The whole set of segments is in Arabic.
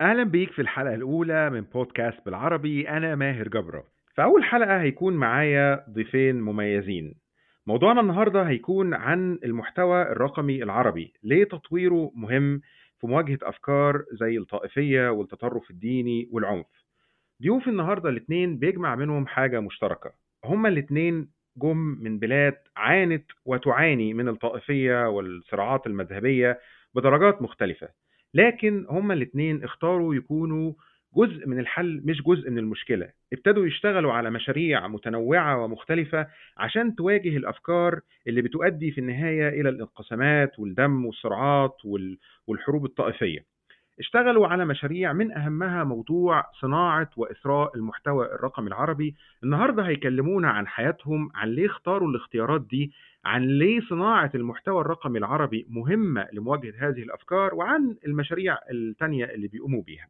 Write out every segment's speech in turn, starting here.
أهلا بيك في الحلقة الأولى من بودكاست بالعربي أنا ماهر جبرة. في أول حلقة هيكون معايا ضيفين مميزين. موضوعنا النهاردة هيكون عن المحتوى الرقمي العربي ليه تطويره مهم في مواجهة أفكار زي الطائفية والتطرف الديني والعنف. ضيوف النهاردة الاتنين بيجمع منهم حاجة مشتركة هما الاتنين جم من بلاد عانت وتعاني من الطائفية والصراعات المذهبية بدرجات مختلفة لكن هما الاتنين اختاروا يكونوا جزء من الحل مش جزء من المشكلة. ابتدوا يشتغلوا على مشاريع متنوعة ومختلفة عشان تواجه الأفكار اللي بتؤدي في النهاية إلى الانقسامات والدم والصراعات وال- والحروب الطائفية. اشتغلوا على مشاريع من أهمها موضوع صناعة وإثراء المحتوى الرقمي العربي. النهاردة هيكلمونا عن حياتهم عن ليه اختاروا الاختيارات دي عن ليه صناعة المحتوى الرقمي العربي مهمة لمواجهة هذه الأفكار وعن المشاريع التانية اللي بيقوموا بيها.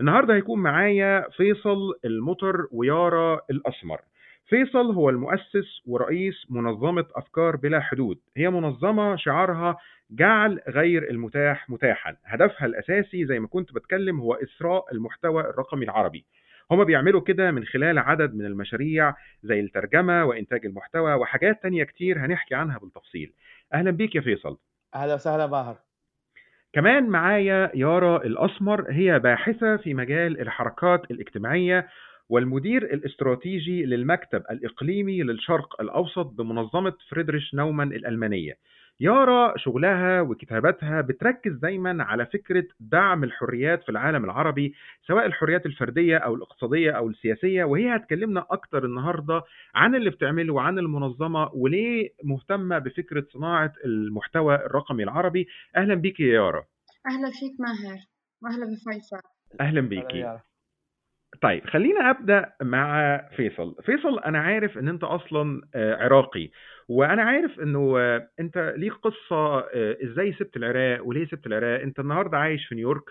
النهارده هيكون معايا فيصل المطر ويارا الأسمر. فيصل هو المؤسس ورئيس منظمة أفكار بلا حدود. هي منظمة شعارها جعل غير المتاح متاحا. هدفها الأساسي زي ما كنت بتكلم هو إثراء المحتوى الرقمي العربي. هما بيعملوا كده من خلال عدد من المشاريع زي الترجمة وإنتاج المحتوى وحاجات تانية كتير هنحكي عنها بالتفصيل. أهلا بيك يا فيصل. أهلا وسهلا ماهر كمان معايا يارا الأسمر هي باحثة في مجال الحركات الاجتماعية والمدير الاستراتيجي للمكتب الإقليمي للشرق الأوسط بمنظمة فريدريش نومان الألمانية. يارا شغلها وكتاباتها بتركز دايما على فكرة دعم الحريات في العالم العربي سواء الحريات الفردية أو الاقتصادية أو السياسية. وهي هتكلمنا أكتر النهاردة عن اللي بتعمله وعن المنظمة وليه مهتمة بفكرة صناعة المحتوى الرقمي العربي. أهلا بيك يا يارا. أهلا فيك ماهر. وأهلا بفيصل. أهلا أهلا بيكي يارا. طيب خلينا أبدأ مع فيصل. فيصل أنا عارف إن أنت أصلا آه، عراقي وأنا عارف إنه آه، أنت ليك قصة آه، إزاي سبت العراق وليه سبت العراق. أنت النهارده عايش في نيويورك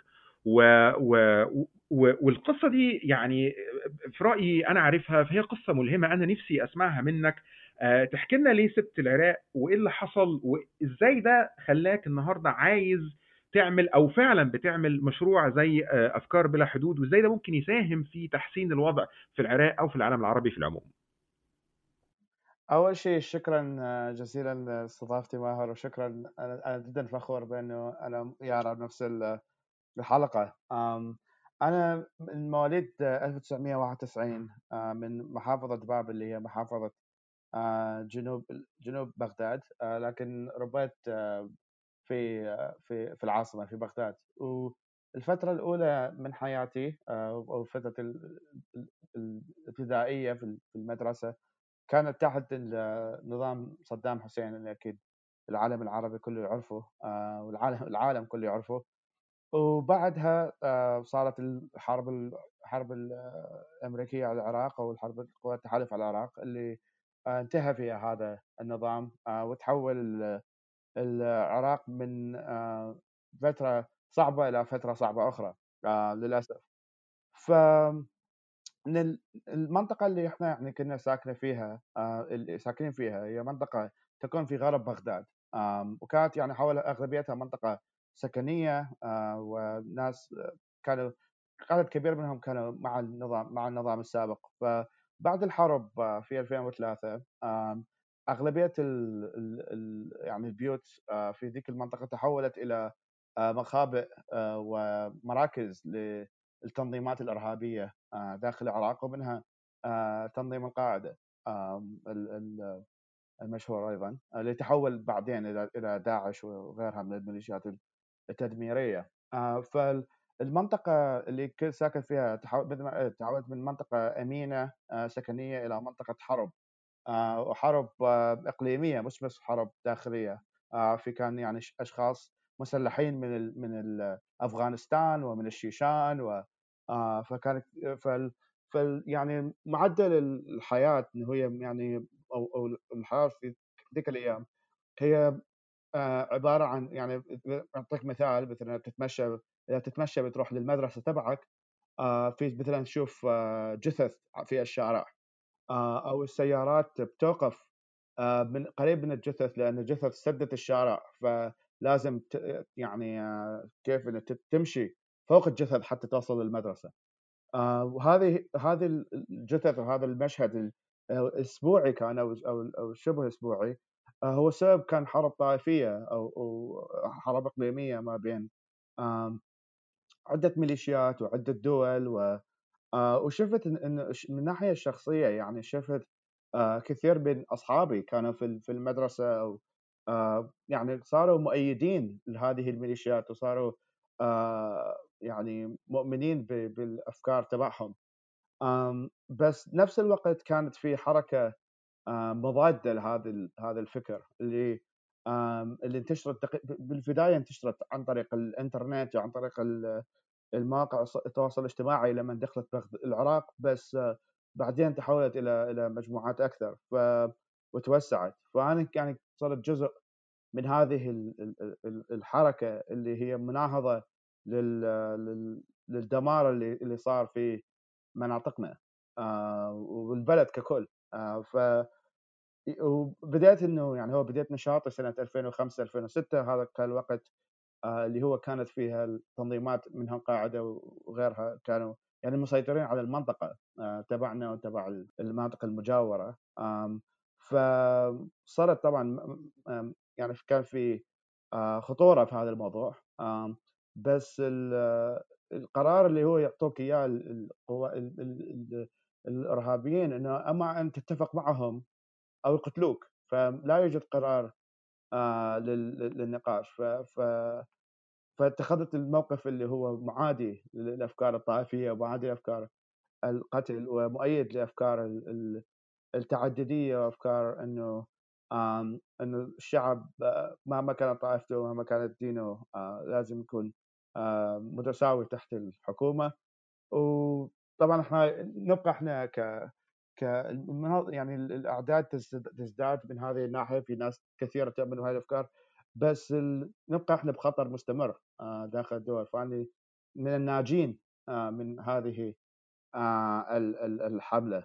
و... و... و... والقصة دي يعني في رأيي أنا عارفها فهي قصة ملهمة أنا نفسي أسمعها منك. تحكي لنا ليه سبت العراق وإيه اللي حصل وإزاي ده خلاك النهارده عايز تعمل أو فعلا بتعمل مشروع زي آه، أفكار بلا حدود وإزاي ده ممكن يساهم في تحسين الوضع في العراق أو في العالم العربي في العموم؟ أول شيء شكرا آه، جزيلا لاستضافتي ماهر وشكرا أنا جدا فخور بأنه أنا يارا بنفس ال- الحلقة. أنا من مواليد آه، 1991 آه، من محافظة بابل اللي هي محافظة جنوب جنوب بغداد لكن ربيت في في في العاصمة في بغداد. والفترة الأولى من حياتي آه، أو فترة ال- ال- الابتدائية في المدرسة كانت تحت نظام صدام حسين اللي أكيد العالم العربي كله يعرفه آه، والعالم العالم كله يعرفه. وبعدها آه، صارت الحرب الحرب الأمريكية على العراق أو الحرب قوات التحالف على العراق اللي انتهى فيها هذا النظام وتحول العراق من آه، فترة صعبة إلى فترة صعبة أخرى آه، للأسف. ف من ال- المنطقة اللي إحنا يعني كنا ساكنة فيها آه، اللي ساكنين فيها هي منطقة تكون في غرب بغداد وكانت يعني حول أغلبيتها منطقة سكنية وناس كانوا عدد كبير منهم كانوا مع النظام مع النظام السابق. فبعد الحرب في 2003 آم، أغلبية ال ال ال يعني البيوت آه، في ذيك المنطقة تحولت إلى آه، مخابئ آه، ومراكز للتنظيمات الإرهابية آه، داخل العراق ومنها تنظيم القاعدة آم، ال- ال- المشهور أيضا اللي تحول بعدين إلى إلى داعش وغيرها من الميليشيات التدميرية. آه، فالمنطقة اللي كنت ساكن فيها تحولت من منطقة أمينة آه، سكنية إلى منطقة حرب. وحرب آه، إقليمية مش بس حرب داخلية. آه، في كان يعني أشخاص مسلحين من ال من ال أفغانستان ومن الشيشان و آه، فكانت فال فال يعني معدل الحياة إنه هي يعني أو أو الحياة في ذيك الأيام هي آه، عبارة عن يعني أعطيك مثال مثلا تتمشى إذا تتمشى بتروح للمدرسة تبعك آه، في مثلا تشوف آه، جثث في الشارع. آه، أو السيارات بتوقف آه، من قريب من الجثث لأن الجثث سدت الشارع فلازم يعني آه، كيف تمشي فوق الجثث حتى توصل للمدرسة. وهذه هذه الجثث وهذا المشهد الأسبوعي كان أو أو شبه أسبوعي هو سبب كان حرب طائفية أو حرب إقليمية ما بين عدة ميليشيات وعدة دول و آه، وشفت انه من الناحيه الشخصية يعني شفت آه، كثير من أصحابي كانوا في المدرسة أو آه، يعني صاروا مؤيدين لهذه الميليشيات وصاروا يعني مؤمنين بالأفكار تبعهم. بس نفس الوقت كانت في حركة مضادة لهذا هذا الفكر اللي اللي انتشرت بالبداية انتشرت عن طريق الإنترنت وعن طريق المواقع التواصل الاجتماعي لما دخلت العراق بس بعدين تحولت إلى إلى مجموعات أكثر ف وتوسعت. فأنا يعني صرت جزء من هذه الحركة اللي هي مناهضة للدمار اللي اللي صار في مناطقنا آه، والبلد ككل آه، ف وبدأت إنه يعني هو بديت نشاطي سنة 2005 2006 هذا كان الوقت اللي هو كانت فيها التنظيمات منها القاعده وغيرها كانوا يعني مسيطرين على المنطقة آه، تبعنا وتبع المناطق المجاورة. فصارت طبعا يعني كان في آه، خطورة في هذا الموضوع. بس القرار اللي هو يعطوك إياه القوى الإرهابيين إنه أما أن تتفق معهم أو يقتلوك فلا يوجد قرار آه للنقاش. ف, ف فاتخذت الموقف اللي هو معادي للافكار الطائفية ومعادي لأفكار القتل ومؤيد لأفكار التعددية وأفكار إنه إنه الشعب آه، مهما كانت طائفته ومهما كانت دينه آه، لازم يكون آه، متساوي تحت الحكومة. وطبعا إحنا نبقى إحنا ك يعني الأعداد تزداد من هذه الناحية في ناس كثيرة تؤمن بهذه الأفكار بس نبقى إحنا بخطر مستمر آه، داخل الدول. فأني من الناجين آه، من هذه آه، الحملة.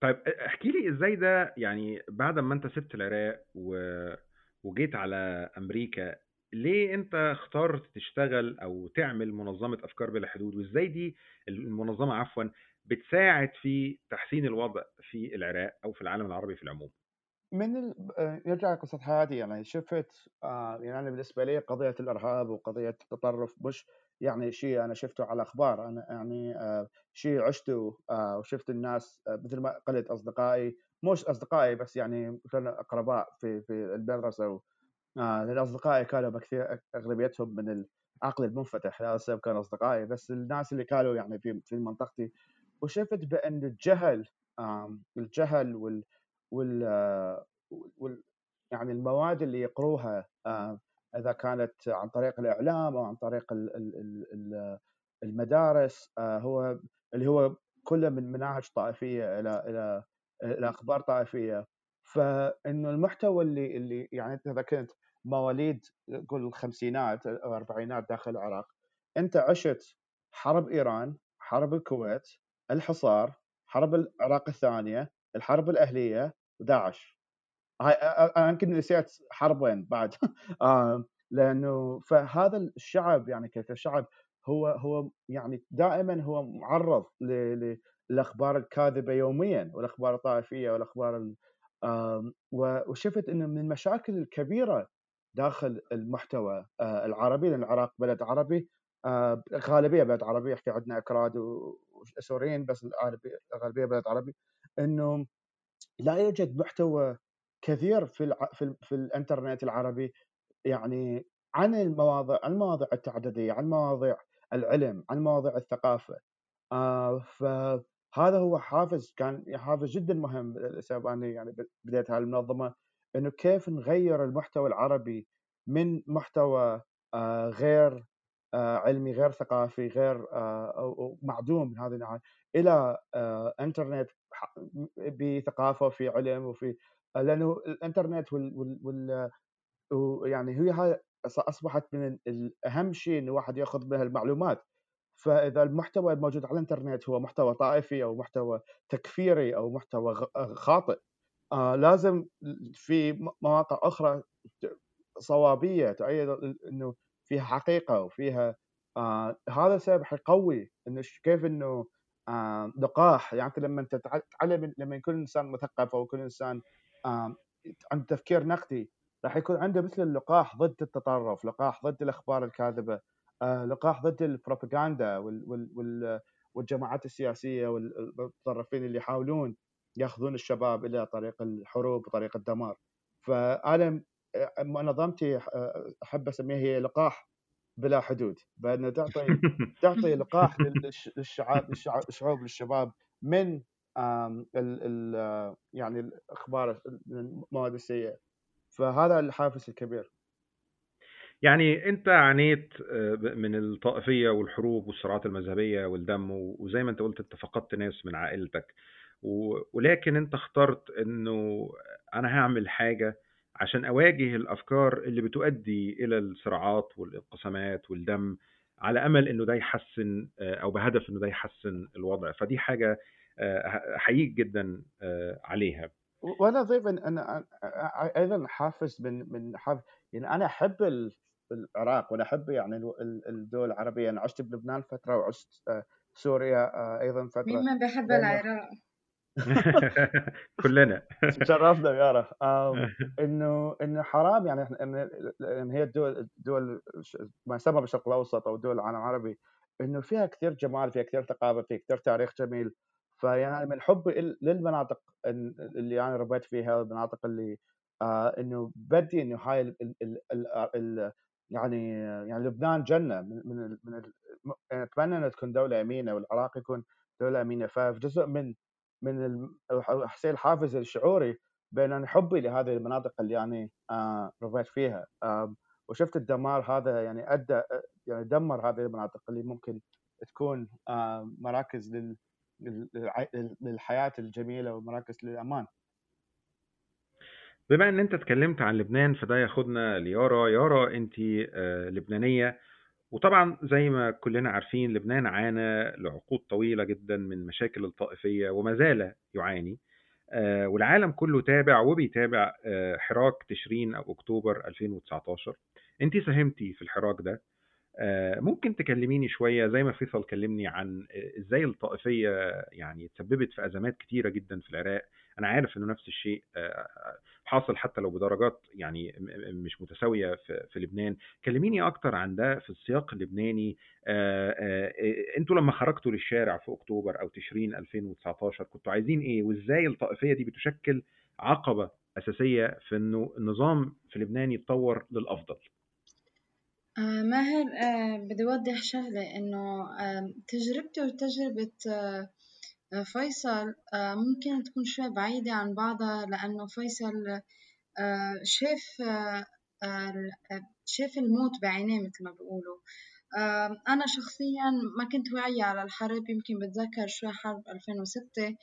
طيب احكي لي إزاي ده يعني بعد ما أنت سبت العراق و... وجيت على أمريكا ليه أنت اخترت تشتغل أو تعمل منظمة أفكار بلا حدود وإزاي دي المنظمة عفوا بتساعد في تحسين الوضع في العراق أو في العالم العربي في العموم. من ال... نرجع لقصة حياتي. يعني شفت آه يعني أنا بالنسبة لي قضية الإرهاب وقضية التطرف مش يعني شيء أنا شفته على أخبار. أنا يعني آه شيء عشته آه وشفت الناس آه مثل ما قلت أصدقائي مش أصدقائي بس يعني كنا أقرباء في في المدرسة. آه أصدقائي كانوا كثير أغلبيتهم من العقل المنفتح. هذا السبب كانوا أصدقائي بس الناس اللي كانوا يعني في في منطقتي وشفت بأن الجهل الجهل وال وال, وال يعني المواد اللي يقروها إذا كانت عن طريق الإعلام أو عن طريق المدارس آه، هو اللي هو كله من مناهج طائفية إلى إلى إلى أخبار طائفية. فإنه المحتوى اللي اللي يعني أنت إذا كنت مواليد قول الخمسينات أو الأربعينات داخل العراق أنت عشت حرب إيران حرب الكويت الحصار حرب العراق الثانية الحرب الأهلية وداعش. هاي أنا يمكن نسيت حرب وين بعد لأنه فهذا الشعب يعني كشعب هو هو يعني دائما هو معرض للاخبار الكاذبة يوميا والأخبار الطائفية والأخبار وشفت إنه من المشاكل الكبيرة داخل المحتوى آه، العربي لأن العراق بلد عربي آه، غالبية بلد عربي يحكي عندنا إكراد وسوريين بس الغالبيه بلد عربي إنه لا يوجد محتوى كثير في الع... في, ال... في الإنترنت العربي يعني عن المواضيع عن المواضيع التعددية عن مواضيع العلم عن مواضيع الثقافة. آه فهذا هو حافز كان حافز جدا مهم لسبب أني يعني بديت هذه المنظمة إنه كيف نغير المحتوى العربي من محتوى آه غير علمي غير ثقافي غير آه معدوم من هذه الناحيه إلى آه إنترنت بثقافة وفي علم وفي لأنه الإنترنت وال, وال... يعني هي هاي أصبحت من الأهم شيء إنه الواحد يأخذ بها المعلومات. فإذا المحتوى الموجود على الإنترنت هو محتوى طائفي أو محتوى تكفيري أو محتوى خاطئ آه لازم في مواقع أخرى صوابية تؤيد إنه فيها حقيقة وفيها آه هذا السبب حيقوي إنه كيف إنه آه لقاح يعني لما أنت تتعلم لما يكون إنسان مثقف أو يكون إنسان آه عنده تفكير نقدي راح يكون عنده مثل اللقاح ضد التطرف، لقاح ضد الأخبار الكاذبة، آه لقاح ضد البروباغندا وال وال وال والجماعات السياسية والمتطرفين اللي يحاولون يأخذون الشباب إلى طريق الحروب وطريق الدمار. فأنا منظمتي أحب أسميها هي لقاح بلا حدود. بان تعطي تعطي لقاح للشعب الشعوب للشباب من ال ال يعني الأخبار المواد السيئة. فهذا الحافز الكبير. يعني أنت عانيت من الطائفية والحروب والصراعات المذهبية والدم وزي ما أنت قلت انت فقدت ناس من عائلتك. ولكن أنت اخترت إنه أنا هعمل حاجة عشان أواجه الأفكار اللي بتؤدي إلى الصراعات والانقسامات والدم على أمل إنه ده يحسن أو بهدف إنه ده يحسن الوضع. فدي حاجة أحييك جدا عليها. وأنا اضيف ان أنا أيضا حافز من من حافز. يعني أنا أحب العراق وأنا أحب يعني الدول العربية. أنا عشت بلبنان فترة وعشت سوريا أيضا فترة. مين ما بحب العراق. كلنا. شرفنا يارا إنه إنه حرام يعني إن هي الدول الدول ما يسمى بالشرق الأوسط أو دول العالم العربي إنه فيها كثير جمال فيها كثير ثقافة فيها كثير تاريخ جميل. فيعني من حبي للمناطق اللي أنا ربيت فيها المناطق اللي آه إنه بدي إنه هاي ال ال ال ال يعني يعني لبنان جنة. من من, من أتمنى إنها تكون دولة أمينة والعراق يكون دولة أمينة. فجزء من من حسين الحافز الشعوري بين حبي لهذه المناطق اللي يعني آه ربيت فيها. آه وشفت الدمار هذا يعني أدى يعني دمر هذه المناطق اللي ممكن تكون آه مراكز لل للحياة الجميلة ومراكز للأمان. بما إن أنت اتكلمت عن لبنان فده ياخدنا ليارا يارا انت لبنانية. وطبعا زي ما كلنا عارفين لبنان عانى لعقود طويلة جدا من مشاكل الطائفية وما زال يعاني. والعالم كله تابع وبيتابع حراك تشرين أو أكتوبر 2019 أنت ساهمتي في الحراك ده. ممكن تكلميني شوية زي ما فيصل كلمني عن إزاي الطائفية يعني تسببت في أزمات كتيرة جدا في العراق أنا عارف إنه نفس الشيء حاصل حتى لو بدرجات يعني مش متساوية في, لبنان. كلميني أكتر عن ده في السياق اللبناني. أنتوا لما خرجتوا للشارع في أكتوبر أو تشرين 2019 كنتوا عايزين إيه؟ وإزاي الطائفية دي بتشكل عقبة أساسية في إنه النظام في لبنان يتطور للأفضل؟ آه ماهر آه بدي أوضح شغلة إنه آه تجربتي وتجربة آه فيصل ممكن تكون شوي بعيدة عن بعضها لأنه فيصل شاف شاف الموت بعينيه مثل ما بيقولوا. أنا شخصيا ما كنت واعية على الحرب يمكن بتذكر شوي حرب 2006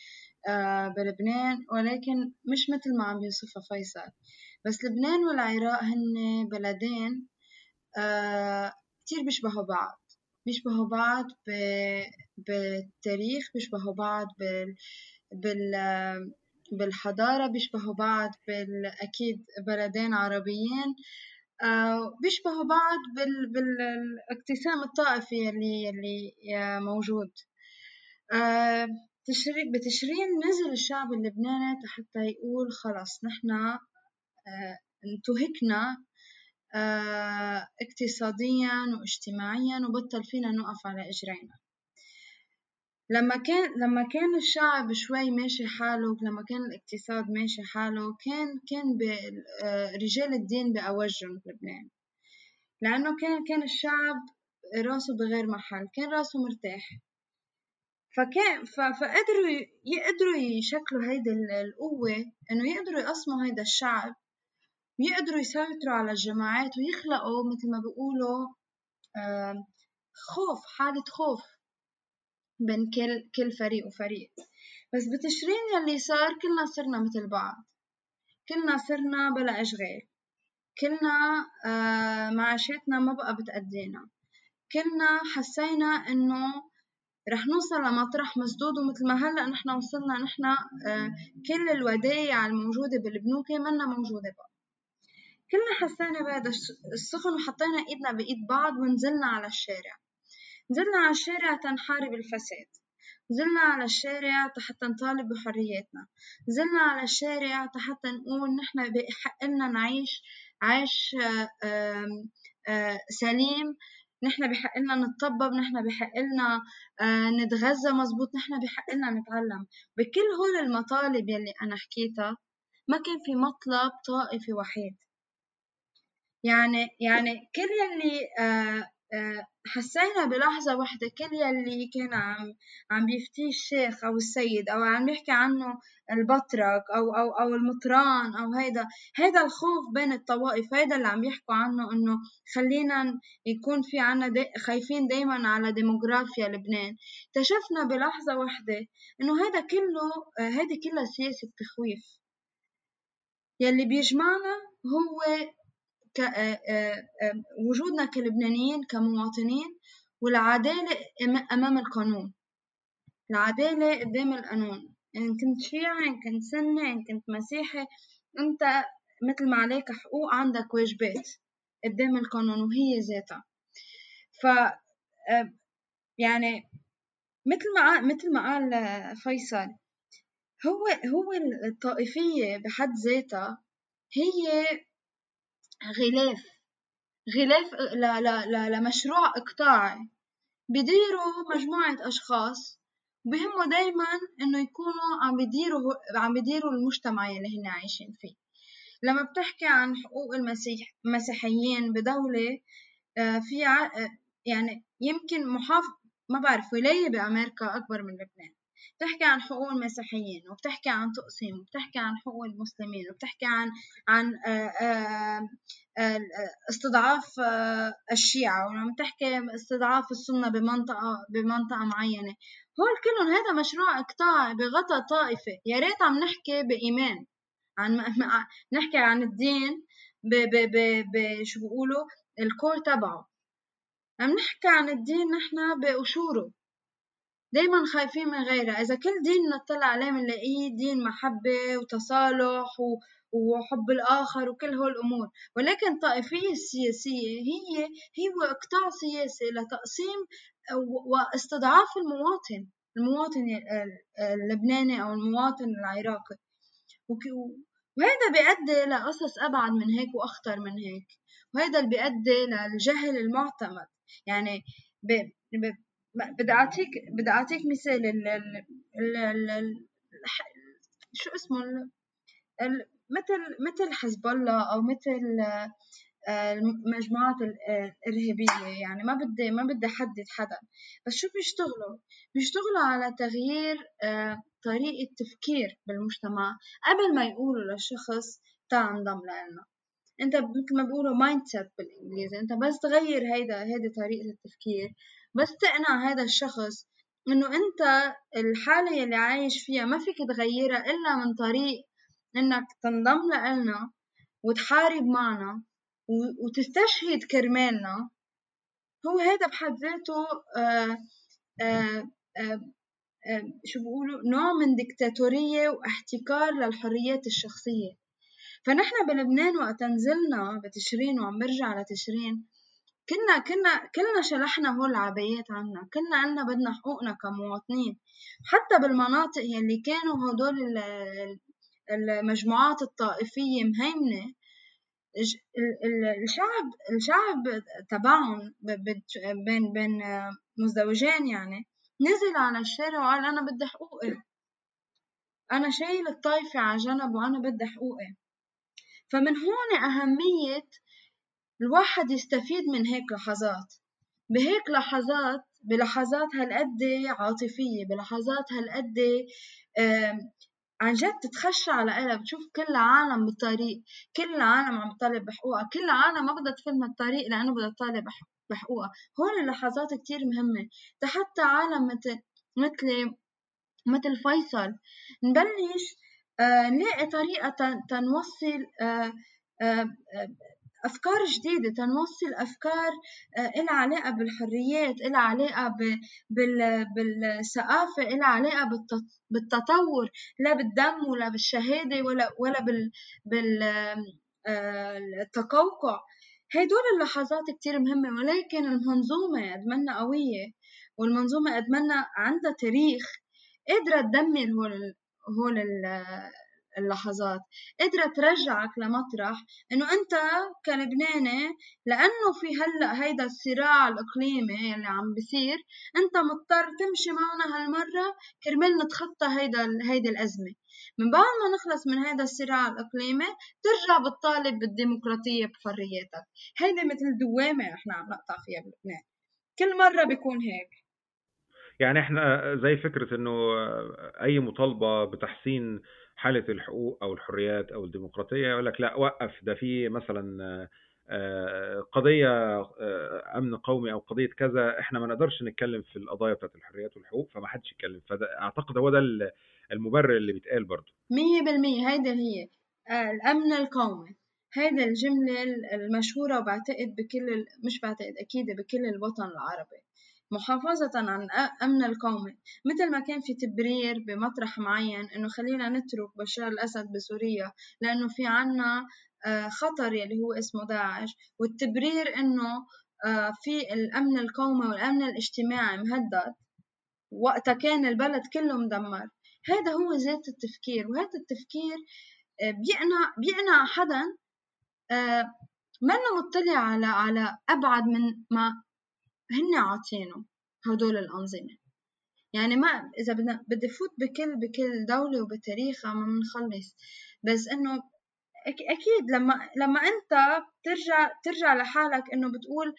بلبنان ولكن مش مثل ما عم بيوصفها فيصل. بس لبنان والعراق هن بلدين كتير بيشبهوا بعض. بيشبهوا بعض بالتاريخ بيشبهوا بعض بال, بال بالحضارة بيشبهوا بعض بالأكيد بلدين عربيين. بيشبهوا بعض بال... بالاقتسام الطائفي اللي اللي موجود. تشرين بتشرين نزل الشعب اللبناني حتى يقول خلص نحن انتهكنا اقتصاديا واجتماعيا وبطل فينا نقف على إجرينا. لما كان لما كان الشعب شوي ماشي حاله لما كان الاقتصاد ماشي حاله كان كان رجال الدين بأوجهم بلبنان لأنه كان كان الشعب راسه بغير محل كان راسه مرتاح. فكان فقدروا يقدروا يشكلوا هيدي القوة إنه يقدروا يقسموا هيدا الشعب ويقدروا يسيطروا على الجماعات ويخلقوا مثل ما بيقولوا خوف حالة خوف بين كل كل فريق وفريق. بس بتشرين يلي صار كلنا صرنا مثل بعض. كلنا صرنا بلا أشغال. كلنا معاشاتنا ما بقى بتأدينا. كلنا حسينا إنه رح نوصل لمطرح مسدود ومثل ما هلأ نحن وصلنا نحن كل الودايع الموجودة بالبنوك منا موجودة بقى. كلنا حسينا بهذا السخن وحطينا إيدنا بإيد بعض ونزلنا على الشارع. نزلنا على الشارع تنحارب الفساد. نزلنا على الشارع حتى نطالب بحرياتنا. نزلنا على الشارع حتى نقول نحن بحق لنا نعيش عيش سليم. نحن بحق لنا نتطبب نحن بحق لنا آه، نتغذى مزبوط نحن بحق لنا نتعلم. بكل هول المطالب يلي أنا حكيتها ما كان في مطلب طائفي وحيد. يعني يعني كل يلي آه آه، حسينا بلحظة واحدة كل يلي كان عم عم بيفتيه الشيخ أو السيد أو عم يحكي عنه البطرك أو أو أو المطران أو هيدا هيدا الخوف بين الطوائف هيدا اللي عم يحكوا عنه إنه خلينا يكون في عنا دي خايفين دايما على ديموغرافيا لبنان. اكتشفنا بلحظة واحدة إنه هيدا كله آه، هيدي كلها سياسة تخويف. يلي بيجمعنا هو وجودنا كلبنانيين كمواطنين والعدالة أمام القانون. العدالة قدام القانون. إن كنت شيعي إن كنت سني إن كنت مسيحي أنت مثل ما عليك حقوق عندك واجبات قدام القانون وهي ذاتها. ف يعني مثل ما مثل ما قال فيصل هو هو الطائفية بحد ذاتها هي غلاف. غلاف لمشروع إقطاعي بيديروا مجموعة أشخاص. بهموا دايما إنه يكونوا عم بيديروا عم بيديروا المجتمع اللي هن عايشين فيه. لما بتحكي عن حقوق المسيح المسيحيين بدولة آه، في آه، يعني يمكن محافظ ما بعرف ولاية بأمريكا أكبر من لبنان. بتحكي عن حقوق المسيحيين وبتحكي عن تقسيم وبتحكي عن حقوق المسلمين وبتحكي عن عن آه، آه، آه، استضعاف الشيعة ولما بتحكي استضعاف السنة بمنطقة بمنطقة معينة. هول كلهم هذا مشروع إقطاعي بغطى طائفة. يا ريت عم نحكي بإيمان. عن نحكي عن الدين ب ب ب ب شو بيقولوا؟ الكور تبعه. عم نحكي عن الدين نحن بقشوره دايما خايفين من غيرها. إذا كل دين نطلع عليه بنلاقيه دين محبة وتصالح و... وحب الآخر وكل هول الأمور. ولكن الطائفية السياسية هي هو إقطاع سياسي لتقسيم واستضعاف المواطن المواطن اللبناني أو المواطن العراقي. وهذا بيؤدي لقصص أبعد من هيك وأخطر من هيك. وهذا اللي بيؤدي للجهل المعتمد. يعني ب... ب... بدي أعطيك بدي أعطيك مثال ال ال ال شو اسمه مثل مثل حزب الله أو مثل آه، المجموعات الإرهابية يعني. ما بدي ما بدي أحدد حدا. بس شو بيشتغلوا؟ بيشتغلوا على تغيير آه، طريقة تفكير بالمجتمع قبل ما يقولوا للشخص تعال انضم لنا أنت مثل ما بيقولوا mindset بالإنجليزي. أنت بس تغير هيدا هيدي طريقة التفكير. بس تقنع هذا الشخص إنه أنت الحالة اللي عايش فيها ما فيك تغيرها إلا من طريق إنك تنضم لنا وتحارب معنا وتستشهد كرمالنا. هو هذا بحد ذاته آآ آآ آآ شو بيقولوا نوع من ديكتاتورية واحتكار للحريات الشخصية. فنحن بلبنان وقت نزلنا بتشرين وعم برجع لتشرين كنا كنا كلنا شلحنا هول العبايات عنا. كلنا عنا بدنا حقوقنا كمواطنين. حتى بالمناطق يلي كانوا هدول المجموعات الطائفية مهيمنة الشعب الشعب تبعهم بين بين مزدوجين يعني نزل على الشارع وقال أنا بدي حقوقي. أنا شايل الطايفة على جنب وأنا بدي حقوقي. فمن هون أهمية الواحد يستفيد من هيك لحظات. بهيك لحظات بلحظات هالقد عاطفية بلحظات هالقد عن جد تتخشى على قلب بتشوف كل العالم بالطريق كل العالم عم تطالب بحقوقها. كل العالم ما بدها تفل من الطريق لأنه بدها تطالب بحقوقها. هول اللحظات كتير مهمة. حتى عالم مثل مثل مثل فيصل. نبلش آه نلاقي طريقة تنوصل آه آه أفكار جديدة تنوصل أفكار آه، إلها علاقة بالحريات إلها علاقة بالثقافة إلها علاقة بالتطور لا بالدم ولا بالشهادة ولا ولا بال بالتقوقع آه، هدول اللحظات كتير مهمة ولكن المنظومة قد منا قوية والمنظومة قد منا عندها تاريخ. قادرة تدمر هول هول اللحظات. قادرة ترجعك لمطرح إنه أنت كلبناني لأنه في هلأ هيدا الصراع الإقليمي اللي عم بصير أنت مضطر تمشي معنا هالمرة كرمال نتخطى هيدا هيدي الأزمة. من بعد ما نخلص من هذا الصراع الإقليمي ترجع بتطالب بالديمقراطية بحرياتك هيدي مثل دوامة إحنا عم نقطع فيها بلبنان. كل مرة بيكون هيك. يعني إحنا زي فكرة إنه أي مطالبة بتحسين حالة الحقوق أو الحريات أو الديمقراطية يقول لك لا وقف. ده في مثلا آه، قضية آه، أمن قومي أو قضية كذا إحنا ما نقدرش نتكلم في القضايا بتاعت الحريات والحقوق فما حدش يتكلم. فاعتقد هو ده المبرر اللي بيتقال برضه. 100% هيدا هي آه، الأمن القومي. هيدا الجملة المشهورة وبعتقد بكل مش بعتقد أكيد بكل الوطن العربي. محافظة عن أمن القومي مثل ما كان في تبرير بمطرح معين إنه خلينا نترك بشار الأسد بسوريا لأنه في عنا آه، خطر يلي هو اسمه داعش. والتبرير إنه آه، في الأمن القومي والأمن الاجتماعي مهدد. وقتها كان البلد كله مدمر. هذا هو ذات التفكير. وهذا التفكير آه، بيقنع بيقنع حدا منه مطلع على على أبعد من ما هن عاطينه هدول الأنظمة. يعني ما إذا بدنا بدي فوت بكل بكل دولة وبتاريخها ما بنخلص بس إنه أكيد لما لما أنت ترجع ترجع لحالك إنه بتقول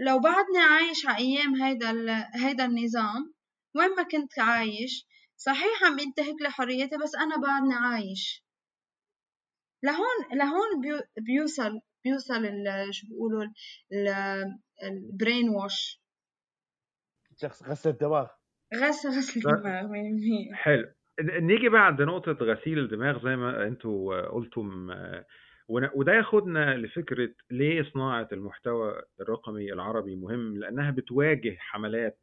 لو بعدني عايش على أيام هيدا هيدا النظام وين ما كنت عايش صحيح عم ينتهك لي حريتي بس أنا بعدني عايش. لهون لهون بيوصل بيوصل شو بيقولوا البرين واش غسل الدماغ. غسل غسل الدماغ حلو. نيجي بقى عند نقطة غسيل الدماغ زي ما أنتوا قلتم وده ياخدنا لفكرة ليه صناعة المحتوى الرقمي العربي مهم لأنها بتواجه حملات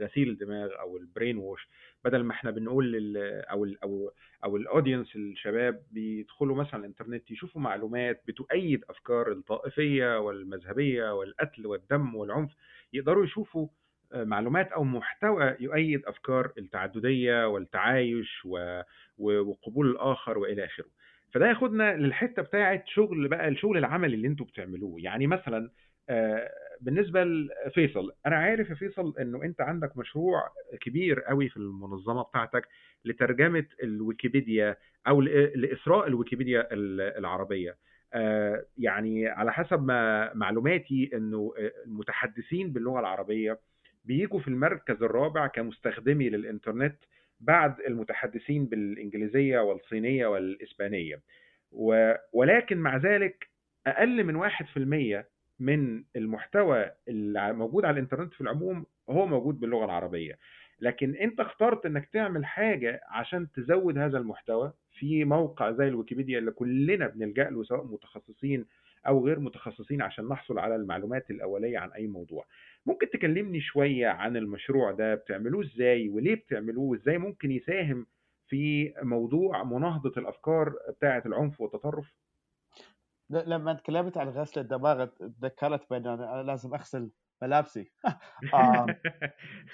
غسيل الدماغ أو البرين ووش بدل ما إحنا بنقول لل أو ال أو أو الأودينس الشباب بيدخلوا مثلا الإنترنت يشوفوا معلومات بتؤيد أفكار الطائفية والمذهبية والقتل والدم والعنف يقدروا يشوفوا معلومات أو محتوى يؤيد أفكار التعددية والتعايش وقبول الآخر وإلى آخره. فده ياخدنا للحتة بتاعة شغل بقى الشغل العملي اللي أنتوا بتعملوه. يعني مثلا آه، بالنسبة لفيصل أنا عارف يا فيصل إنه أنت عندك مشروع كبير قوي في المنظمة بتاعتك لترجمة الويكيبيديا أو لإسراء الويكيبيديا العربية. آه، يعني على حسب ما معلوماتي إنه المتحدثين باللغة العربية بيجوا في المركز الرابع كمستخدمي للإنترنت بعد المتحدثين بالإنجليزية والصينية والإسبانية. ولكن مع ذلك أقل من واحد في المية من المحتوى الموجود على الإنترنت في العموم هو موجود باللغة العربية. لكن أنت اخترت إنك تعمل حاجة عشان تزود هذا المحتوى في موقع زي الويكيبيديا اللي كلنا بنلجأ له سواء متخصصين أو غير متخصصين عشان نحصل على المعلومات الأولية عن أي موضوع. ممكن تكلمني شوية عن المشروع ده بتعملوه إزاي وليه بتعملوه وإزاي ممكن يساهم في موضوع مناهضة الأفكار بتاعة العنف والتطرف؟ لما تكلمت عن غسل الدماغ تذكرت بأن أنا لازم أغسل ملابسي. آه،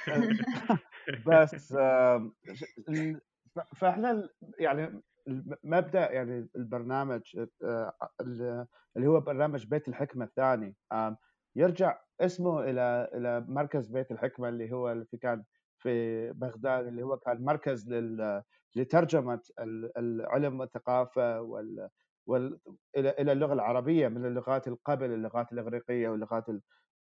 بس فإحنا يعني مبدا يعني البرنامج آه، اللي هو برنامج بيت الحكمة الثاني يرجع اسمه إلى إلى مركز بيت الحكمة اللي هو اللي كان في بغداد اللي هو كان مركز لترجمة العلم والثقافة وال وال إلى اللغة العربية من اللغات القبل اللغات الإغريقية واللغات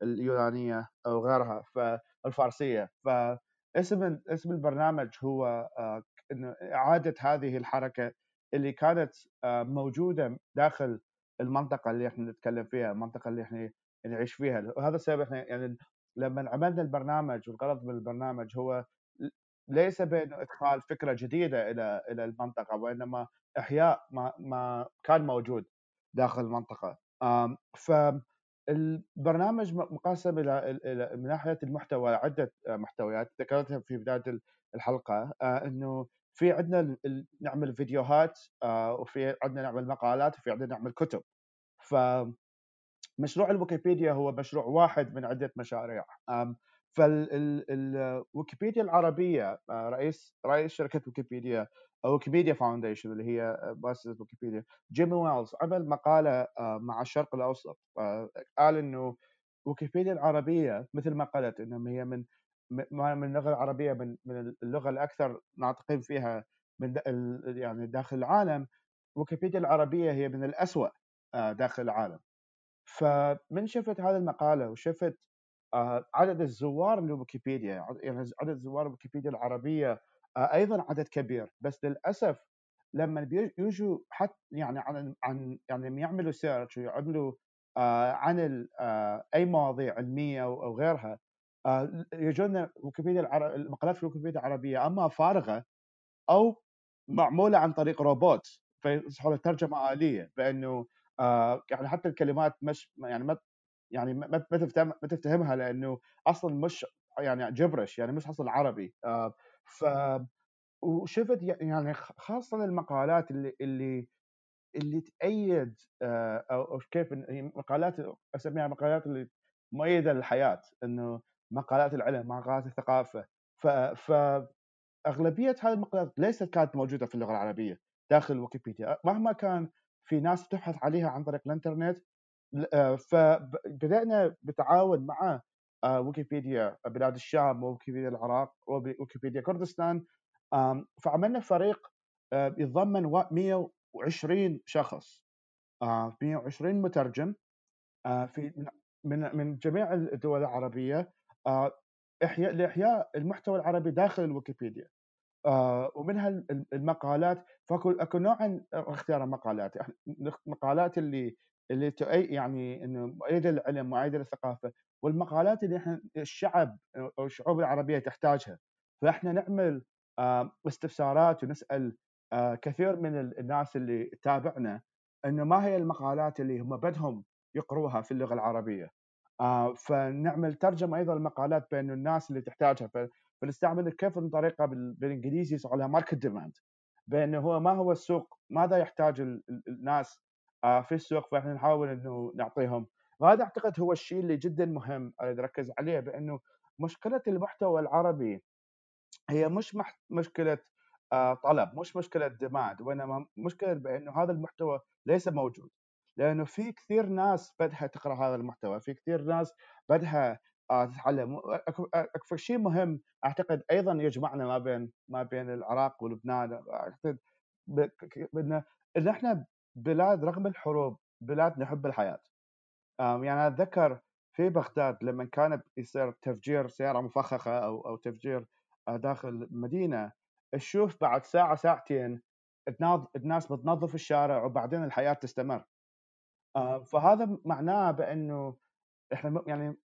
اليونانية أو غيرها فالفارسيه فاسم اسم البرنامج هو آه، إعادة هذه الحركة اللي كانت آه، موجودة داخل المنطقة اللي إحنا نتكلم فيها المنطقة اللي إحنا نعيش فيها. وهذا السبب إحنا يعني لما عملنا البرنامج والغرض من البرنامج هو ليس بين إدخال فكرة جديدة إلى إلى المنطقة وإنما إحياء ما ما كان موجود داخل المنطقة. ف البرنامج مقسم إلى من ناحية المحتوى عدة محتويات. ذكرتها في بداية الحلقة. إنه في عندنا نعمل فيديوهات وفي عندنا نعمل مقالات وفي عندنا نعمل كتب. ف مشروع الويكيبيديا هو مشروع واحد من عدة مشاريع. فالويكيبيديا العربية رئيس رئيس شركة ويكيبيديا ويكيبيديا Foundation اللي هي مؤسسة ويكيبيديا. جيمي ويلز عمل مقالة مع الشرق الأوسط قال إنه ويكيبيديا العربية مثل ما قالت انه هي من من اللغة العربية من من اللغة الأكثر ناطقين فيها من يعني داخل العالم. ويكيبيديا العربية هي من الاسوء داخل العالم. فمن شفت هذه المقالة وشفت عدد الزوار لويكيبيديا يعني عدد زوار ويكيبيديا العربية أيضا عدد كبير بس للأسف لما بيجوا حتى يعني عن عن يعني يعملوا سيرش ويعملوا عن أي مواضيع علمية أو غيرها يجونا ويكيبيديا. المقالات في ويكيبيديا العربية أما فارغة أو معمولة عن طريق روبوت فيصحوا ترجمة آلية بأنه آه يعني حتى الكلمات مش يعني يعني ما تفتهم ما تفتهمها لأنه أصلا مش يعني جبرش يعني مش أصلا عربي. آه ف وشفت يعني خاصة المقالات اللي اللي اللي تأيد آه أو كيف مقالات أسميها مقالات اللي مؤيدة للحياة إنه مقالات العلم مقالات الثقافة. ف, ف أغلبية هذه المقالات ليست كانت موجودة في اللغة العربية داخل ويكيبيديا. مهما كان في ناس تبحث عليها عن طريق الإنترنت فبدأنا بتعاون مع ويكيبيديا بلاد الشام وويكيبيديا العراق وويكيبيديا كردستان فعملنا فريق يتضمن 120 شخص 120 مترجم في من من جميع الدول العربية إحياء لإحياء المحتوى العربي داخل الويكيبيديا ومنها المقالات فاكو أكو نوع اختيار المقالات المقالات اللي اللي تؤي يعني انه مؤيده للعلم مؤيده للثقافه والمقالات اللي إحنا الشعب أو الشعوب العربية تحتاجها. فإحنا نعمل استفسارات ونسأل كثير من الناس اللي تابعنا انه ما هي المقالات اللي هم بدهم يقروها في اللغة العربية. فنعمل ترجمة أيضا المقالات بين الناس اللي تحتاجها. فنستعمل كيف الطريقة بالإنجليزي يسمى لها market demand بأنه هو ما هو السوق ماذا يحتاج الناس في السوق فإحنا نحاول إنه نعطيهم. وهذا أعتقد هو الشيء اللي جدا مهم أركز عليه بأنه مشكلة المحتوى العربي هي مش مشكلة طلب مش مشكلة ديماند وإنما مشكلة بأنه هذا المحتوى ليس موجود. لأنه في كثير ناس بدها تقرأ هذا المحتوى في كثير ناس بدها تتعلم. أكثر شيء مهم أعتقد أيضا يجمعنا ما بين ما بين العراق ولبنان. أعتقد ان إن إحنا بلاد رغم الحروب بلاد نحب الحياة. يعني أتذكر في بغداد لما كان يصير تفجير سيارة مفخخة أو أو تفجير داخل المدينة تشوف بعد ساعة ساعتين الناس بتنظف الشارع وبعدين الحياة تستمر. فهذا معناه بأنه إحنا يعني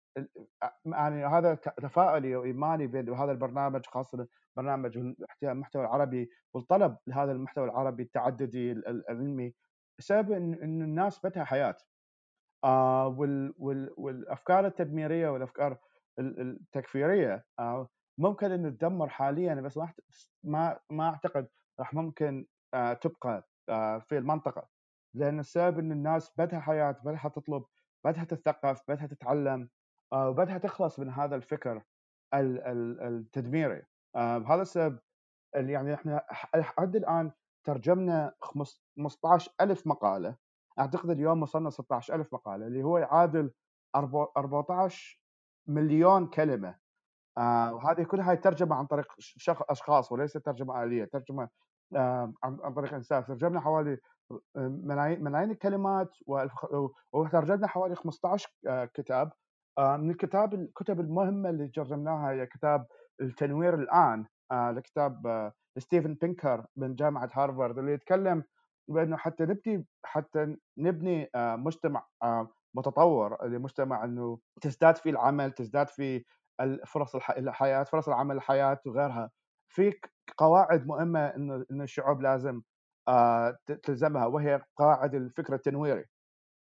يعني هذا تفاؤلي وإيماني بهذا البرنامج خاصة برنامج المحتوى العربي والطلب لهذا المحتوى العربي التعددي العلمي. بسبب إن الناس بدها حياة. آه وال وال والأفكار التدميرية والأفكار التكفيرية آه ممكن ان تدمر حاليا بس ما ما أعتقد راح ممكن آه تبقى آه في المنطقة. لأن السبب إن الناس بدها حياة بدها تطلب بدها تتثقف بدها تتعلم آه وبدها تخلص من هذا الفكر التدميري. آه بهذا السبب يعني إحنا لحد الآن ترجمنا 15000 مقالة. أعتقد اليوم وصلنا 16000 مقالة اللي هو يعادل 14 مليون كلمة. آه وهذه كلها ترجمة عن طريق أشخاص وليس ترجمة آلية ترجمة آه عن طريق إنسان. ترجمنا حوالي ملايين ملايين الكلمات وترجمنا حوالي 15 كتاب. آه من الكتاب الكتب المهمة اللي ترجمناها هي كتاب التنوير الآن. آه لكتاب آه ستيفن بينكر من جامعة هارفارد اللي يتكلم بأنه حتى نبني حتى نبني مجتمع متطور لمجتمع إنه تزداد فيه العمل تزداد فيه فرص الحياة فرص العمل الحياة وغيرها. في قواعد مهمة إنه إنه الشعوب لازم تلزمها وهي قواعد الفكر التنويري.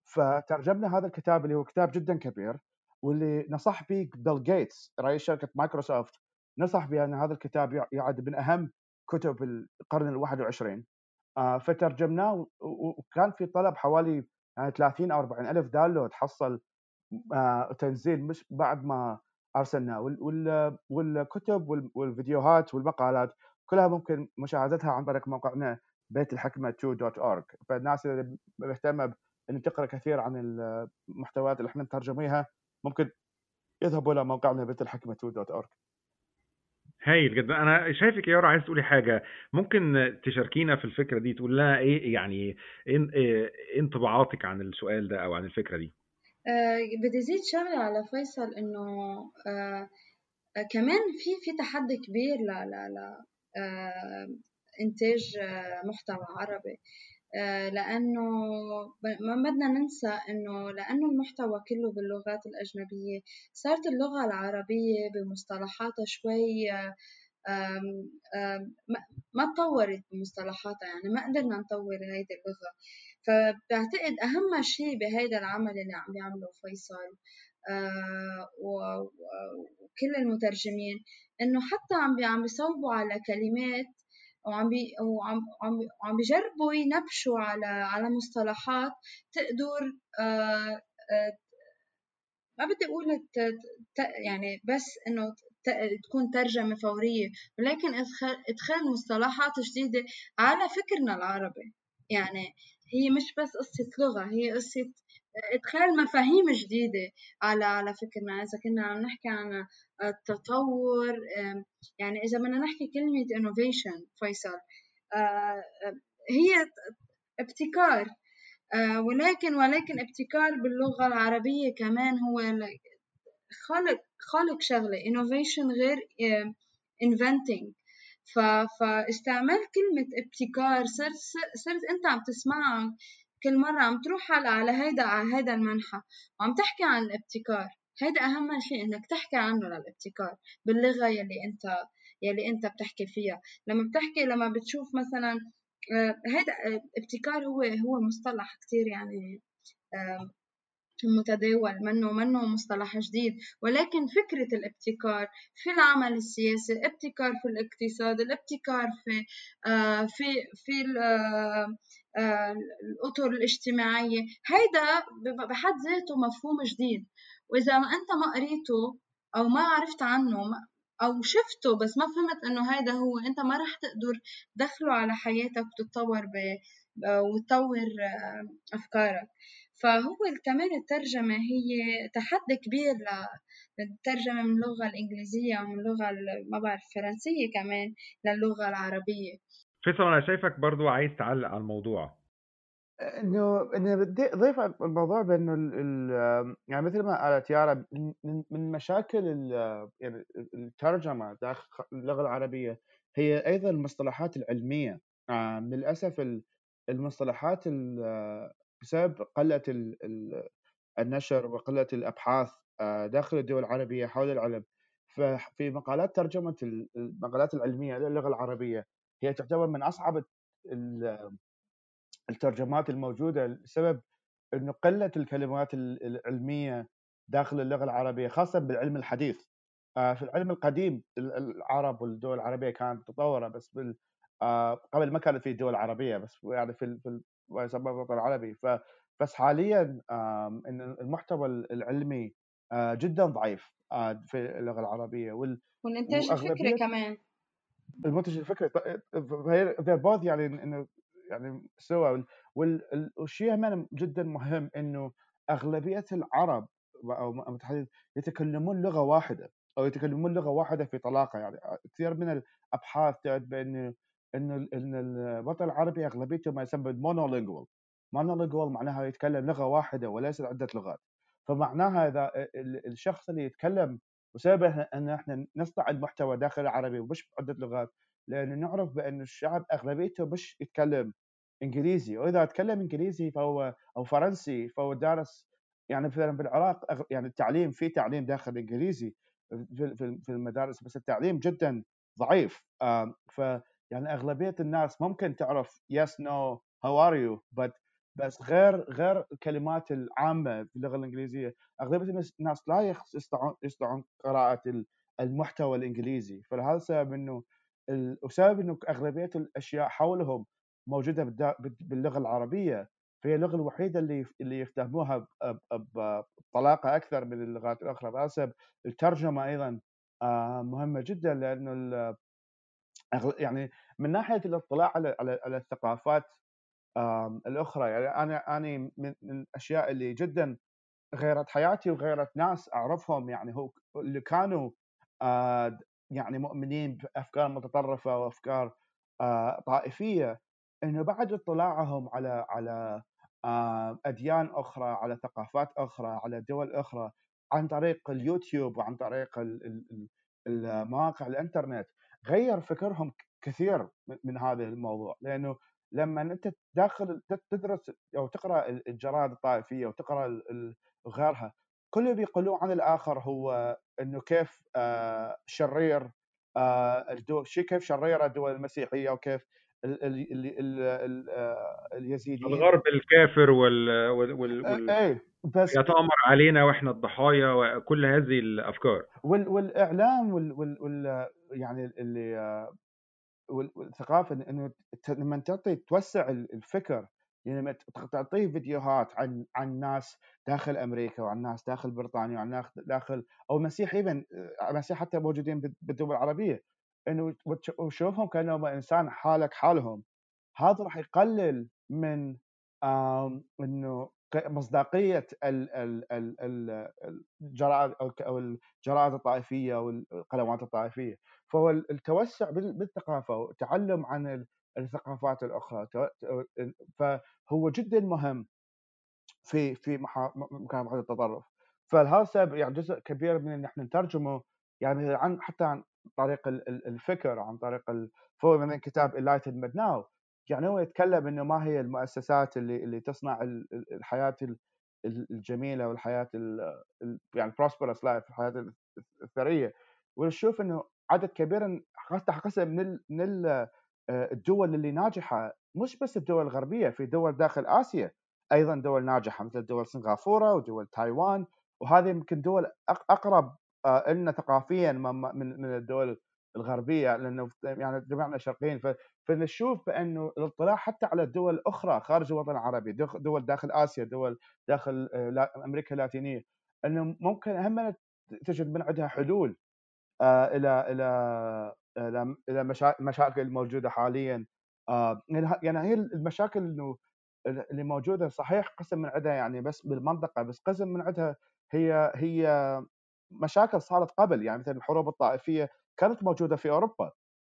فترجمنا هذا الكتاب اللي هو كتاب جدا كبير واللي نصح به بيل جيتس رئيس شركة مايكروسوفت نصح بان هذا الكتاب يعد من أهم كتب القرن ال 21 آه، فترجمناه وكان في طلب حوالي يعني 30 أو 40 ألف download حصل آه، تنزيل مش بعد ما أرسلناه. والكتب والفيديوهات والمقالات كلها ممكن مشاهدتها عن طريق موقعنا بيت الحكمه 2.org فالناس اللي مهتمه ان تقرأ كثير عن المحتويات اللي إحنا مترجميها ممكن يذهبوا إلى موقعنا بيت الحكمه 2.org هايل جدا. أنا شايفك يا يارا عايز تقولي حاجة. ممكن تشاركينا في الفكرة دي تقول لنا إيه يعني إيه انطباعاتك عن السؤال ده أو عن الفكرة دي؟ آه بدي زيد شغله على فيصل إنه آه آه كمان في في تحدي كبير ل ل ل إنتاج محتوى عربي. لأنه ما بدنا ننسى إنه لأنه المحتوى كله باللغات الأجنبية صارت اللغة العربية بمصطلحاتها شوي ما تطورت بمصطلحاتها يعني ما قدرنا نطور هيدي اللغة. فبعتقد أهم شيء بهيدا العمل اللي عم بيعمله فيصل آه، وكل المترجمين إنه حتى عم عم بيصوبوا على كلمات وعم بي وعم وعم وعم بيجربوا ينبشوا على على مصطلحات تقدر آه، آه، ما بدي أقول يعني بس إنه تكون ترجمة فورية ولكن إدخال مصطلحات جديدة على فكرنا العربي. يعني هي مش بس قصة لغة هي قصة إدخال مفاهيم جديدة على على فكرنا. إذا كنا عم نحكي عن التطور يعني إذا بدنا نحكي كلمة innovation فيصل آه، هي ابتكار آه، ولكن ولكن ابتكار باللغة العربية كمان هو خلق خلق شغلة innovation غير inventing. فاستعمال كلمة ابتكار صرت صرت أنت عم تسمعها كل مرة عم تروح على على هيدا على هيدا المنحى وعم تحكي عن الابتكار. هيدا أهم شيء إنك تحكي عنه للابتكار باللغة يلي أنت يلي أنت بتحكي فيها. لما بتحكي لما بتشوف مثلا آه، هيدا آه، ابتكار هو هو مصطلح كتير يعني متداول منه منه مصطلح جديد. ولكن فكرة الابتكار في العمل السياسي الابتكار في الاقتصاد الابتكار في آه في في آه، الأطر الاجتماعية هيدا بحد ذاته مفهوم جديد. وإذا ما أنت ما قريته أو ما عرفت عنه أو شفته بس ما فهمت إنه هيدا هو أنت ما رح تقدر تدخله على حياتك وتتطور ب... وتطور آه، أفكارك. فهو كمان الترجمة هي تحدي كبير للترجمة من اللغة الإنجليزية ومن اللغة ما بعرف الفرنسية كمان للغة العربية. فيصل أنا شايفك برضو عايز تعلق على الموضوع. إنه انه بدي أضيف الموضوع بإنه ال يعني مثل ما قالت يارا من مشاكل يعني الترجمة داخل اللغة العربية هي أيضا المصطلحات العلمية. آه، للأسف المصطلحات بسبب قلة النشر وقلة الأبحاث آه، داخل الدول العربية حول العلم. ففي مقالات ترجمة المقالات العلمية للغة العربية هي تعتبر من أصعب الترجمات الموجودة لسبب إنه قله الكلمات العلمية داخل اللغة العربية خاصة بالعلم الحديث. آه، في العلم القديم العرب والدول العربية كانت متطوره بس بال آه، قبل ما كانت في دول عربية بس يعني في في ما يسمى الوطن العربي. ف بس حاليا المحتوى العلمي آه، جدا ضعيف في اللغة العربية. وال والانتاج الفكري كمان. المنتج الفكري ذا بوث يعني إنه يعني سوا والشيء كمان جدا مهم إنه أغلبية العرب أو المتحدث يتكلمون لغة واحدة أو يتكلمون لغة واحدة في طلاقة. يعني كثير من الأبحاث تؤكد بانه إنه إن الوطن العربي أغلبيته ما يسمى مونولينجوال مونولينجوال معناها يتكلم لغة واحدة وليس عدة لغات. فمعناها إذا الشخص اللي يتكلم وسبب إن إحنا نصنع المحتوى داخل العربي ومش بعدة لغات لأنه نعرف بأن الشعب أغلبيته مش يتكلم إنجليزي وإذا تكلم إنجليزي فهو أو فرنسي فهو دارس يعني مثلا بالعراق يعني التعليم في تعليم داخل الانجليزي في المدارس بس التعليم جدا ضعيف. ف يعني أغلبية الناس ممكن تعرف yes no how are you بس بس غير غير الكلمات العامة في اللغة الإنجليزية أغلبية الناس لا يستطيعون قراءة المحتوى الإنجليزي. فلهذا السبب إنه وسبب انه أغلبية الأشياء حولهم موجودة باللغة العربية فهي اللغة الوحيدة اللي اللي يفتهموها بطلاقة أكثر من اللغات الأخرى. بحسب الترجمة أيضا آه، مهمة جدا لأنه يعني من ناحية الاطلاع على على, الثقافات الأخرى يعني أنا أنا من الأشياء اللي جدا غيرت حياتي وغيرت ناس أعرفهم يعني هو اللي كانوا آه، يعني مؤمنين بأفكار متطرفة وأفكار آه، طائفية إنه بعد اطلاعهم على على أديان أخرى على ثقافات أخرى على دول أخرى عن طريق اليوتيوب وعن طريق المواقع الإنترنت غير فكرهم كثير من هذا الموضوع. لأنه لما أنت داخل تدرس أو تقرأ الجرائد الطائفية وتقرأ غيرها كل اللي بيقولوه عن الآخر هو إنه كيف آه، شرير آه، الدول كيف شريره الدول المسيحية وكيف اليزيديين. الغرب الكافر وال, وال... وال... إيه بس يتآمر علينا وإحنا الضحايا وكل هذه الأفكار. وال... والإعلام وال... وال... وال... يعني اللي والثقافة إنه لما تعطي توسع الفكر لما تعطيه فيديوهات عن عن ناس داخل أمريكا وعن ناس داخل بريطانيا وعن ناس داخل أو مسيح ايفن مسيح حتى موجودين بالدول العربية. إنه وشوفهم كأنهم إنسان حالك حالهم. هذا راح يقلل من إنه مصداقية الجرائد أو الجرائد الطائفية والقنوات الطائفية. فهو التوسع بالثقافة والتعلم عن الثقافات الأخرى فهو جدا مهم في في مكافحه التطرف. السبب يعني جزء كبير من إن إحنا نترجمه يعني عن حتى عن طريق الفكر عن طريق فهو من كتاب Enlightenment Now. يعني هو يتكلم إنه ما هي المؤسسات اللي اللي تصنع الحياة الجميلة والحياة يعني prosperous لايف الحياة الثرية. ونشوف إنه عدد كبير حتى قسم من من الدول اللي ناجحة مش بس الدول الغربية في دول داخل آسيا أيضا دول ناجحة مثل دول سنغافورة ودول تايوان وهذه يمكن دول أقرب آه، لنا ثقافيا من الدول الغربية لأنه يعني جميعنا شرقيين فنشوف بأنه الاطلاع حتى على الدول الأخرى خارج الوطن العربي دول داخل آسيا دول داخل آه، أمريكا اللاتينية أنه ممكن هم تجد من عندها حلول آه، إلى إلى المشاكل الموجوده حاليا. يعني هي المشاكل إنه اللي موجودة صحيح قسم من عندها يعني بس بالمنطقة بس قسم من عندها هي هي مشاكل صارت قبل. يعني مثل الحروب الطائفية كانت موجودة في أوروبا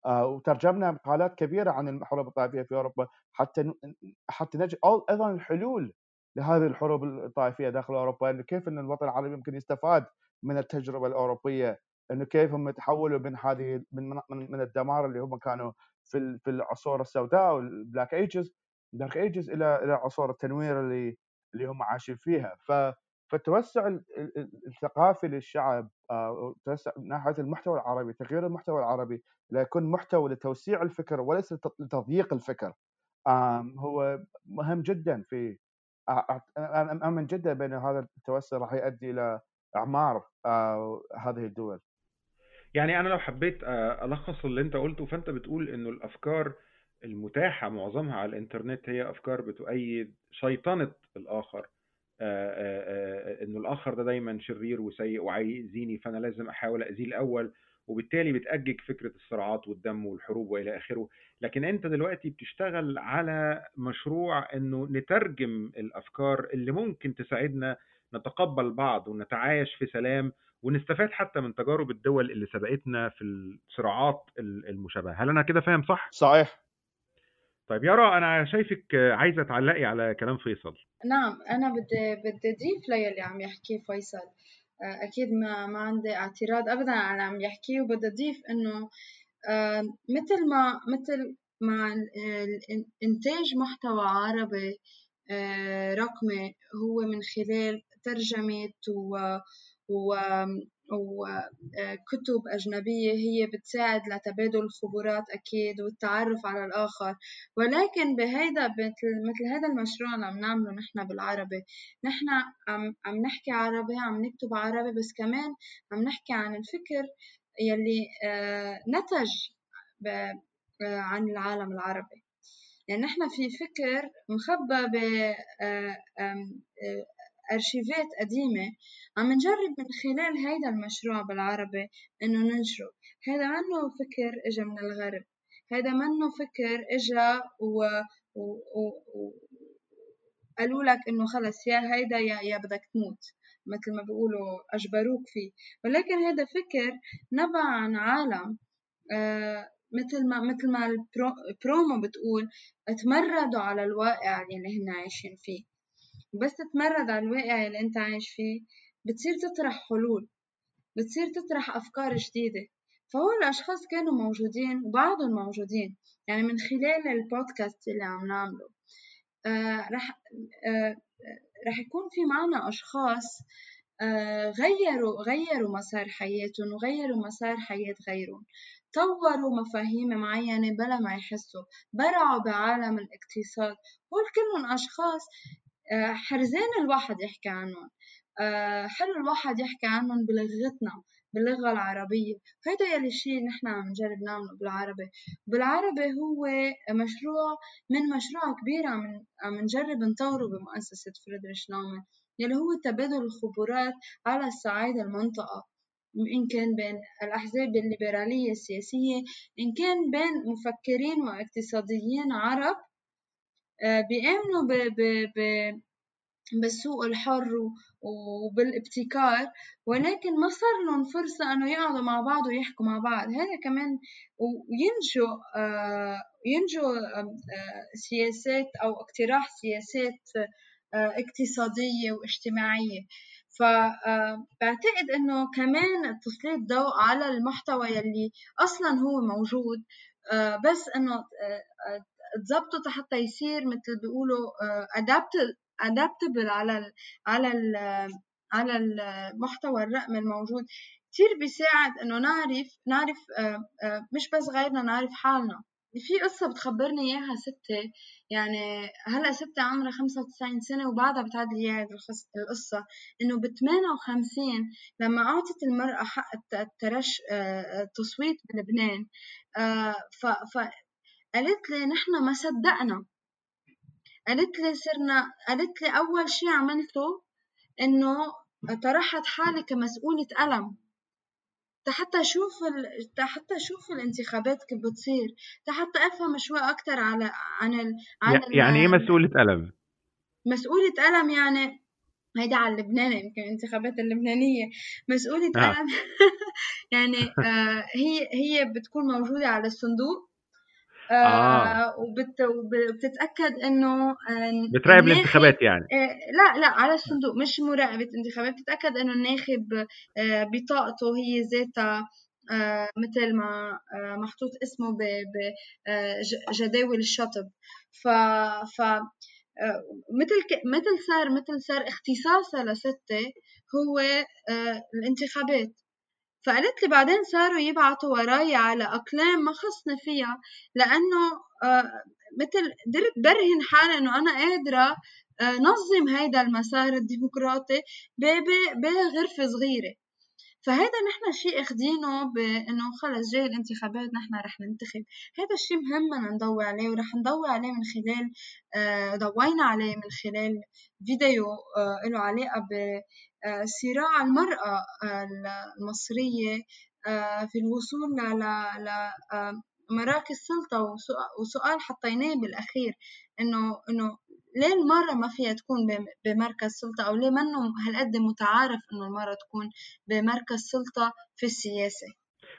آه، وترجمنا مقالات كبيرة عن الحروب الطائفية في أوروبا. حتى حتى نجد أيضا الحلول لهذه الحروب الطائفية داخل أوروبا إنه كيف إن الوطن العربي يمكن يستفاد من التجربة الأوروبية. إنه كيف هم تحولوا من هذه من من الدمار اللي هم كانوا في في العصور السوداء وال black ages dark ages إلى إلى عصور التنوير اللي اللي هم عايشين فيها. ف فالتوسع الثقافي للشعب آه، توسع من ناحية المحتوى العربي تغيير المحتوى العربي ليكون محتوى لتوسيع الفكر وليس لتضييق الفكر. هو مهم جدا في أنا أؤمن جدا بأن هذا التوسع راح يؤدي إلى إعمار آه، هذه الدول. يعني أنا لو حبيت آه، ألخص اللي أنت قلته فأنت بتقول إنه الأفكار المتاحة معظمها على الإنترنت هي أفكار بتؤيد شيطنة الآخر. إنه الآخر ده دايما شرير وسيء وعايزيني فأنا لازم أحاول أذيه الأول وبالتالي بتأجج فكرة الصراعات والدم والحروب وإلى آخره. لكن أنت دلوقتي بتشتغل على مشروع أنه نترجم الأفكار اللي ممكن تساعدنا نتقبل بعض ونتعايش في سلام ونستفاد حتى من تجارب الدول اللي سبقتنا في الصراعات المشابهة. هل أنا كده فاهم صح؟ صحيح. طيب يارا أنا شايفك عايزة تعلقي على كلام فيصل. نعم أنا بدي بدي أضيف للي عم يحكيه فيصل. أكيد ما ما عندي اعتراض أبدا على اللي عم يحكيه وبدي أضيف إنه مثل ما مثل مع إنتاج محتوى عربي رقمي هو من خلال ترجمة وكتب أجنبية هي بتساعد لتبادل الخبرات أكيد والتعرف على الآخر. ولكن بهيدا مثل مثل هذا المشروع اللي عم نعمله نحن بالعربي نحن عم عم نحكي عربي عم نكتب عربي بس كمان عم نحكي عن الفكر يلي آه، نتج آه، عن العالم العربي. يعني نحن في فكر مخبى بأرشيفات آه، قديمة عم نجرب من خلال هيدا المشروع بالعربي إنه ننشره هذا منه فكر إجا من الغرب. هذا منه فكر إجا و, و... و... قالوا لك إنه خلص يا هيدا يا يا بدك تموت مثل ما بيقولوا أجبروك فيه. ولكن هذا فكر نبع عن عالم آه مثل ما مثل ما البرومو بتقول تمردوا على الواقع اللي هن عايشين فيه. بس تتمرد على الواقع اللي انت عايش فيه. بتصير تطرح حلول بتصير تطرح أفكار جديدة. فهول الأشخاص كانوا موجودين وبعضهم موجودين يعني من خلال البودكاست اللي عم نعمله. آه رح آه رح يكون في معنا أشخاص آه غيروا غيروا مسار حياتهم وغيروا مسار حياة غيرهم. طوروا مفاهيم معينة بلا ما يحسوا. برعوا بعالم الاقتصاد. هول كلهم أشخاص آه، حرزان الواحد يحكي عنهم. آه، حلو الواحد يحكي عنهم بلغتنا باللغة العربية. هيدا يلي الشيء نحن عم نجرب نعمله بالعربي. بالعربي هو مشروع من مشروع كبير عم عم نجرب نطوره بمؤسسة فريدريش نومان يلي هو تبادل الخبرات على صعيد المنطقة. إن كان بين الأحزاب الليبرالية السياسية إن كان بين مفكرين واقتصاديين عرب آه، بيآمنوا بالسوق الحر وبالابتكار ولكن ما صار لهم فرصة أنه يقعدوا مع بعض ويحكوا مع بعض. هذا كمان وينجوا آه، ينجوا آه، سياسات أو اقتراح سياسات اقتصادية واجتماعية. فبعتقد إنه كمان تسليط ضوء على المحتوى يلي أصلا هو موجود بس إنه آه، آه، تظبطه حتى يصير مثل بيقولوا ادابتبل على ال على ال على المحتوى الرقمي الموجود. كتير بيساعد إنه نعرف نعرف مش بس غيرنا نعرف حالنا. في قصة بتخبرني إياها ستي يعني هلأ ستي عمرها خمسة وتسعين سنة وبعدها بتعد لي هذه القصة. إنه بثمانية وخمسين لما أعطت المرأة حق الترش التصويت آه، بلبنان آه، فقالت لي نحن ما صدقنا. قالت لي صرنا قالت لي أول شي عملته إنه طرحت حالي كمسؤولة ألم. حتى أشوف ال... حتى أشوف الانتخابات كيف بتصير. حتى أفهم شوي أكثر على عن ال... عن يعني إيه مسؤولة قلم؟ مسؤولة قلم يعني هيدا على اللبناني يمكن الانتخابات اللبنانية. مسؤولة آه. قلم يعني آه هي هي بتكون موجودة على الصندوق. آه, آه. وبت وبتتأكد إنه آه، بتراقب الانتخابات يعني. آه لا لا على الصندوق مش مراقبه انتخابات بتتأكد إنه الناخب بطاقته هي ذاتها مثل ما محطوط اسمه بجداول الشطب. ف ف مثل مثل صار مثل صار اختصاصها لستة هو الانتخابات. فقالت لي بعدين صاروا يبعتوا وراي على أقلام ما خصني فيها لأنه آه، مثل قدرت برهن حالي إنه أنا قادرة آه، نظم هيدا المسار الديمقراطي بغرفة صغيرة. فهذا نحن شيء اخدينه بإنه خلص جاي الانتخابات نحن رح ننتخب. هذا الشيء مهم نضوي عليه ورح نضوي عليه من خلال آه، ضوينا عليه من خلال فيديو له علاقة صراع المرأة المصرية آه، في الوصول لمراكز سلطة وسؤال حطيناه بالأخير إنه إنه ليه المرأة ما فيها تكون بمركز سلطة؟ أو ليه منه هالقد متعارف إنه المرأة تكون بمركز سلطة في السياسة؟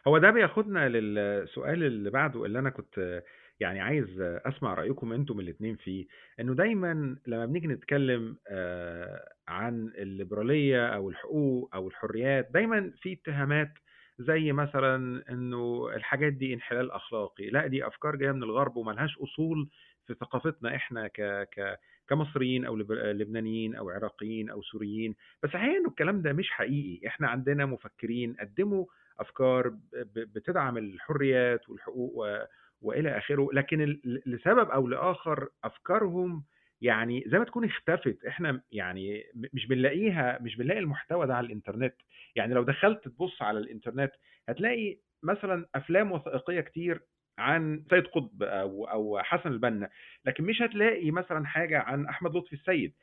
هو ده بياخدنا للسؤال اللي بعده اللي أنا كنت يعني عايز أسمع رأيكم أنتم الاثنين فيه إنه دايما لما بنيجي نتكلم آه، عن الليبرالية أو الحقوق أو الحريات دايما في اتهامات زي مثلا إنه الحاجات دي انحلال أخلاقي لا دي أفكار جاية من الغرب وملهاش أصول في ثقافتنا إحنا ك ك كمصريين أو لب- لبنانيين أو عراقيين أو سوريين. بس الحقيقة إنه الكلام ده مش حقيقي. إحنا عندنا مفكرين قدموا أفكار بتدعم الحريات والحقوق. وإلى آخره لكن لسبب أو لآخر أفكارهم يعني زي ما تكون اختفت. إحنا يعني مش بنلاقيها مش بنلاقي المحتوى ده على الإنترنت. يعني لو دخلت تبص على الإنترنت هتلاقي مثلا أفلام وثائقية كتير عن سيد قطب أو أو حسن البنا لكن مش هتلاقي مثلا حاجة عن أحمد لطفي السيد.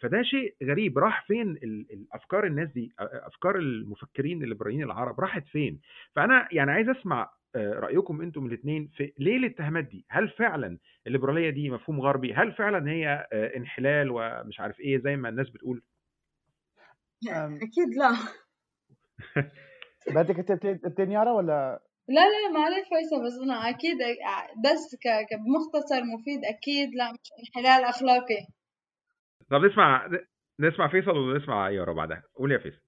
فده شيء غريب. راح فين ال- الأفكار الناس دي؟ أفكار المفكرين الليبراليين العرب راحت فين؟ فأنا يعني عايز أسمع آه، رأيكم أنتم الاثنين في ليه الاتهامات دي. هل فعلا الليبرالية دي مفهوم غربي؟ هل فعلا هي آه، انحلال ومش عارف إيه زي ما الناس بتقول؟ أم، أكيد لا. بدك أنت تبتدي يارا ولا لا لا ما عليه فيصل بس أنا أكيد بس ك... ك- بمختصر مفيد أكيد لا مش انحلال أخلاقي. طب نسمع نسمع فيصل ونسمع يارا بعدها. قول يا فيصل.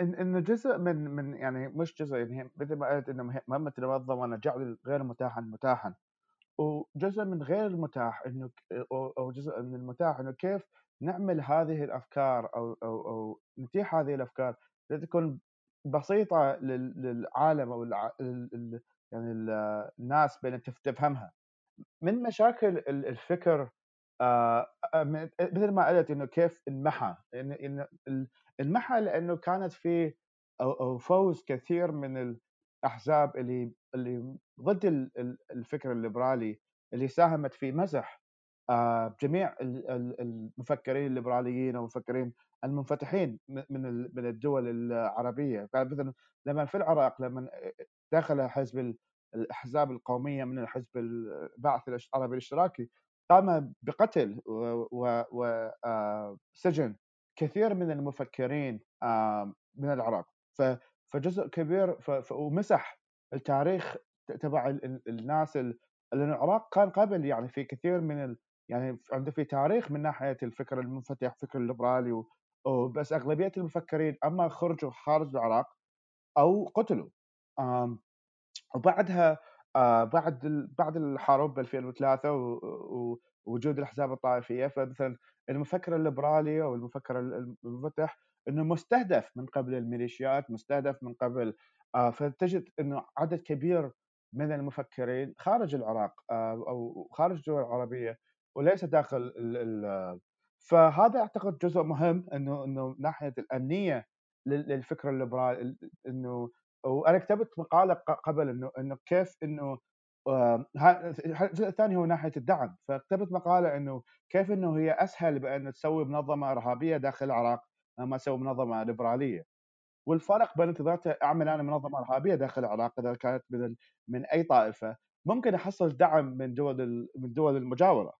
إن انه جزء من من يعني مش جزء يعني مثل ما قلت إنه مه- مهمة المنظمه جعل الغير متاحا متاحا. وجزء من غير المتاح إنه ك- أو أو جزء من المتاح إنه كيف نعمل هذه الأفكار أو أو أو نتيح هذه الأفكار. لتكون بسيطة لل- للعالم أو يعني ال- الناس بين تف- تفهمها. من مشاكل ال- الفكر آه، آه، مثل ما قلت إنه كيف انمحى. انمحى لأنه كانت في أو فوز كثير من الأحزاب اللي اللي ضد ال- ال- الفكر الليبرالي اللي ساهمت في مزح آه، جميع ال- ال- المفكرين الليبراليين والمفكرين المنفتحين من من الدول العربية فمثلا لما في العراق لما دخل حزب ال- الأحزاب القومية من الحزب البعث العربي الاشتراكي قام بقتل وسجن كثير من المفكرين من العراق فجزء كبير ومسح التاريخ تبع ال- ال- الناس ال- لأن العراق كان قبل يعني في كثير من. يعني عنده في تاريخ من ناحية الفكر المنفتح الفكر الليبرالي. بس أغلبية المفكرين أما خرجوا خارج العراق أو قتلوا. وبعدها آه، بعد بعد الحرب ب 2003 و- و- ووجود الأحزاب الطائفية فمثلا المفكر الليبرالي أو المفكر ال- المنفتح إنه مستهدف من قبل الميليشيات مستهدف من قبل آه، فتجد إنه عدد كبير من المفكرين خارج العراق آه، أو خارج الدول العربية وليس داخل فهذا أعتقد جزء مهم إنه إنه ناحية الأمنية لل- للفكر الليبرالي ال- إنه وأنا كتبت مقالة قبل إنه إنه كيف إنه آه، الجزء الثاني هو ناحية الدعم. فكتبت مقالة إنه كيف إنه هي أسهل بأن تسوي منظمة إرهابية داخل العراق ما تسوي منظمة ليبرالية. والفرق بين ذاته أعمل أنا منظمة إرهابية داخل العراق إذا كانت من من أي طائفة ممكن احصل دعم من دول من الدول المجاورة.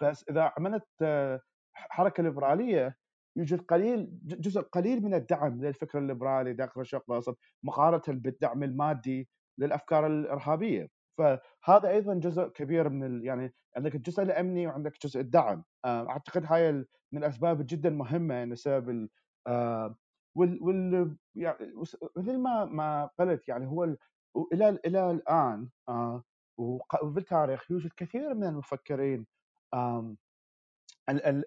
بس إذا عملت آه، حركة ليبرالية يوجد قليل جزء قليل من الدعم للفكر الليبرالي داخل الشرق الأوسط مقارنة بالدعم المادي للأفكار الإرهابية. فهذا أيضا جزء كبير من ال... يعني عندك الجزء الأمني وعندك جزء الدعم. آه، أعتقد هاي من الأسباب جدا مهمة يعني سبب ال... آه، وال, وال يعني مثل ما ما قلت يعني هو ال... إلى إلى الآن آه، وفي التاريخ يوجد كثير من المفكرين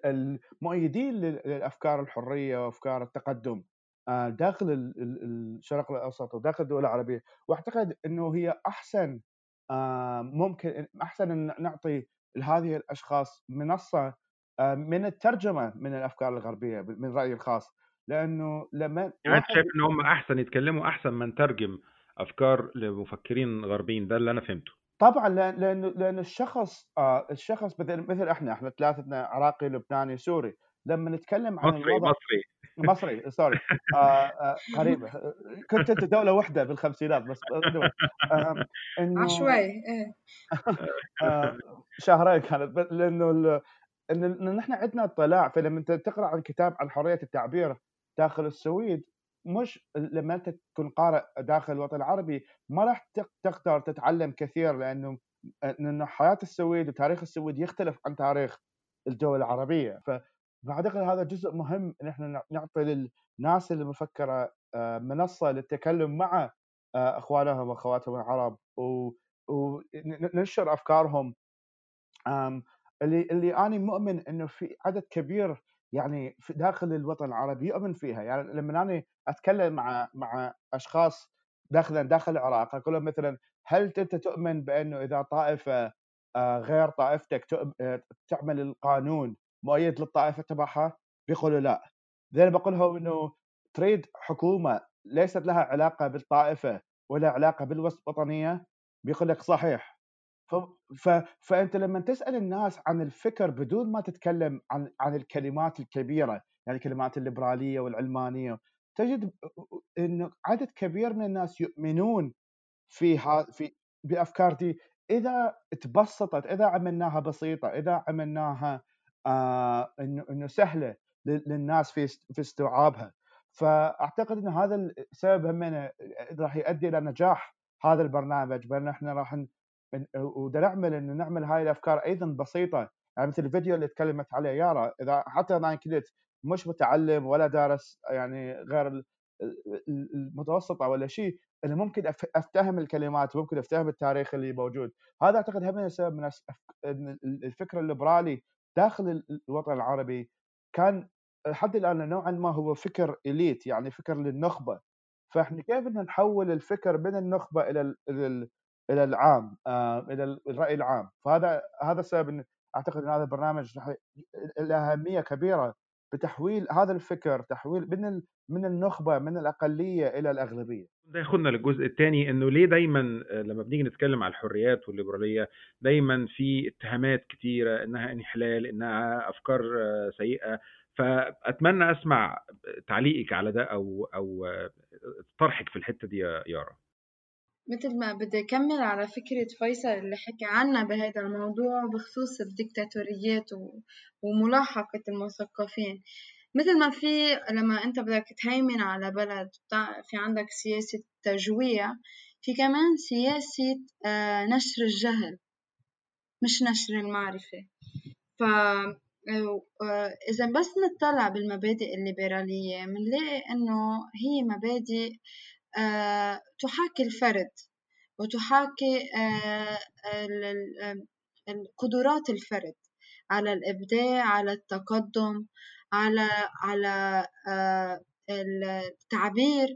المؤيدين لل- للأفكار الحرية وأفكار التقدم آه، داخل ال- ال- الشرق الأوسط وداخل الدول العربية. وأعتقد إنه هي أحسن آه، ممكن أحسن إن نعطي لهذه الأشخاص منصة آه، من الترجمة من الأفكار الغربية من رأيي الخاص. لأنه لما يعني أنت شايف ان هم أحسن يتكلموا أحسن ما نترجم أفكار لمفكرين غربيين ده اللي أنا فهمته. طبعا لأن لأن لأن الشخص آه الشخص مثل مثل إحنا إحنا ثلاثتنا عراقي لبناني سوري. لما نتكلم عن مصري الوضع مصري. مصري سوري آه آه قريبه كنت أنت دولة واحدة بالخمسينات بس آه انه عشوائي إيه. آه شهرين كانت لأنه ال- ان إن نحن عندنا اطلاع فلما أنت تقرأ عن كتاب عن حرية التعبير داخل السويد مش لما أنت تكون قارئ داخل الوطن العربي ما راح تق- تقدر تتعلم كثير لأنه لأنه حياة السويد وتاريخ السويد يختلف عن تاريخ الدول العربية. فاعتقد هذا جزء مهم إن إحنا نعطي للناس اللي مفكره آه، منصة للتكلم مع آه، أخوانهم وأخواتهم العرب وننشر أفكارهم. اللي اللي أنا مؤمن إنه في عدد كبير يعني في داخل الوطن العربي يؤمن فيها يعني لما أنا أتكلم مع مع أشخاص داخل داخل العراق أقول لهم مثلا هل أنت تؤمن بأنه إذا طائفة آه، غير طائفتك آه، تعمل القانون مؤيد للطائفة تبعها؟ بيقولوا لا. زين بقول لهم إنه تريد حكومة ليست لها علاقة بالطائفة ولا علاقة بالوطنيه بيقول لك صحيح ف... فأنت لما تسأل الناس عن الفكر بدون ما تتكلم عن عن الكلمات الكبيرة يعني الكلمات الليبرالية والعلمانية تجد إنه عدد كبير من الناس يؤمنون في ها في بأفكار دي. إذا تبسطت إذا عملناها بسيطة إذا عملناها آه إنه إنه سهلة للناس في في استوعابها. فأعتقد ان هذا السبب هم راح يؤدي إلى نجاح هذا البرنامج بأن إحنا راح ودا نعمل انه نعمل هاي الأفكار أيضا بسيطة. يعني مثل الفيديو اللي تكلمت عليه يارا إذا حتى أنا كنت مش متعلم ولا دارس يعني غير المتوسطه ولا شيء اللي ممكن أفتهم الكلمات ممكن أفتهم التاريخ اللي موجود. هذا أعتقد هم سبب من الفكر الليبرالي داخل الوطن العربي كان لحد الآن نوعا ما هو فكر إليت يعني فكر للنخبة. فإحنا كيف بدنا نحول الفكر من النخبة إلى إلى العام آه، إلى الرأي العام. فهذا هذا السبب أعتقد إن هذا البرنامج له أهمية كبيرة بتحويل هذا الفكر تحويل من من النخبة من الأقلية إلى الأغلبية. ده ياخدنا للجزء الثاني إنه ليه دايما آه، لما بنيجي نتكلم على الحريات والليبرالية دايما في اتهامات كتيرة إنها انحلال إنها أفكار آه، سيئة. فأتمنى أسمع تعليقك على ده أو أو طرحك في الحتة دي يا يارا. مثل ما بدي أكمل على فكرة فيصل اللي حكى عنها بهذا الموضوع بخصوص الدكتاتوريات وملاحقة المثقفين. مثل ما في لما أنت بدك تهيمن على بلد في عندك سياسة تجويع في كمان سياسة آه، نشر الجهل مش نشر المعرفة. ف آه، إذا بس نطلع بالمبادئ الليبرالية منلاقي إنه هي مبادئ آه، تحاكي الفرد وتحاكي آه، قدرات الفرد على الإبداع على التقدم على على التعبير.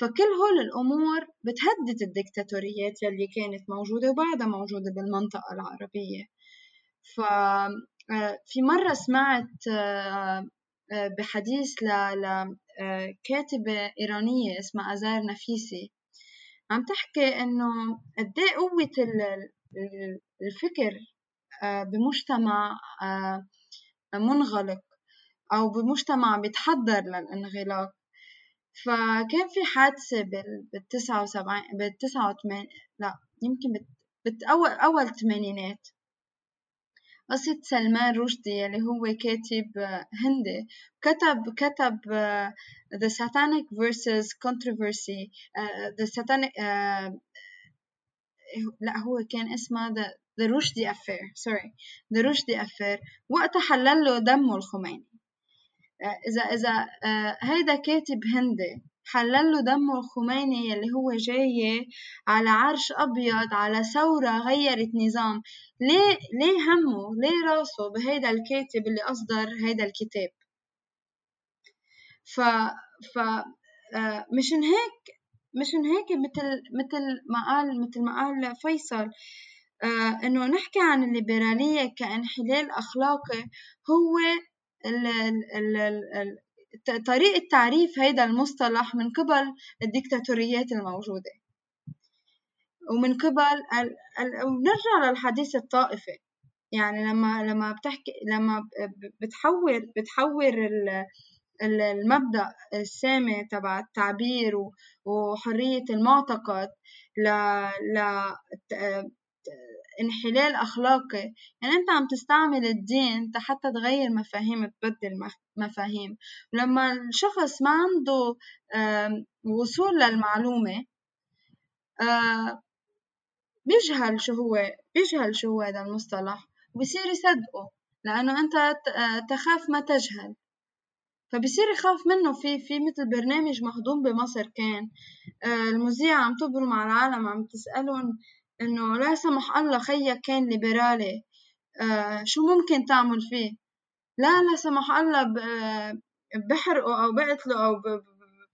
فكل هول الأمور بتهدد الدكتاتوريات يلي كانت موجودة وبعدها موجودة بالمنطقة العربية. ف آه، في مرة سمعت آه، آه، بحديث لكاتبة إيرانية اسمها أزار نفيسي عم تحكي إنه قد إيه قوة الفكر بمجتمع منغلق أو بمجتمع بيتحضر للانغلاق. فكان في حادثة بالتسعة وسبعين بالتسعة وثمانين لا يمكن بأول أول الثمانينات قصة سلمان رشدي اللي هو كاتب هندي. كتب كتب The Satanic versus Controversy The Satanic لا هو كان اسمه The, Rushdie Affair sorry The Rushdie Affair. وقتها حلل دمه الخميني. إذا إذا هيدا كاتب هندي. حلل له دمه الخميني اللي هو جاي على عرش أبيض على ثورة غيرت نظام. ليه ليه همه؟ ليه راسه بهيدا الكاتب اللي أصدر هيدا الكتاب؟ ف ف آه، مشان هيك مشان هيك مثل مثل ما قال مثل ما قال فيصل آه إنه نحكي عن الليبرالية كإنحلال أخلاقي هو طريقة تعريف هيدا المصطلح من قبل الدكتاتوريات الموجودة. ومن قبل ونرجع للحديث الطائفي. يعني لما لما بتحكي لما بتحور بتحور المبدأ السامي تبع التعبير وحرية المعتقد ل انحلال أخلاقي. يعني أنت عم تستعمل الدين حتى تغير مفاهيم تبدل مفاهيم. لما الشخص ما عنده وصول للمعلومة بيجهل شو هو بيجهل شو هو هذا المصطلح وبصير يصدقه. لأنه أنت تخاف ما تجهل. فبصير يخاف منه. في في مثل برنامج مهضوم بمصر كان المذيعة عم تبرم على العالم عم تسألهم إنه لا سمح الله خيك كان ليبرالي آه شو ممكن تعمل فيه؟ لا لا سمح الله بحرقه أو بقتله أو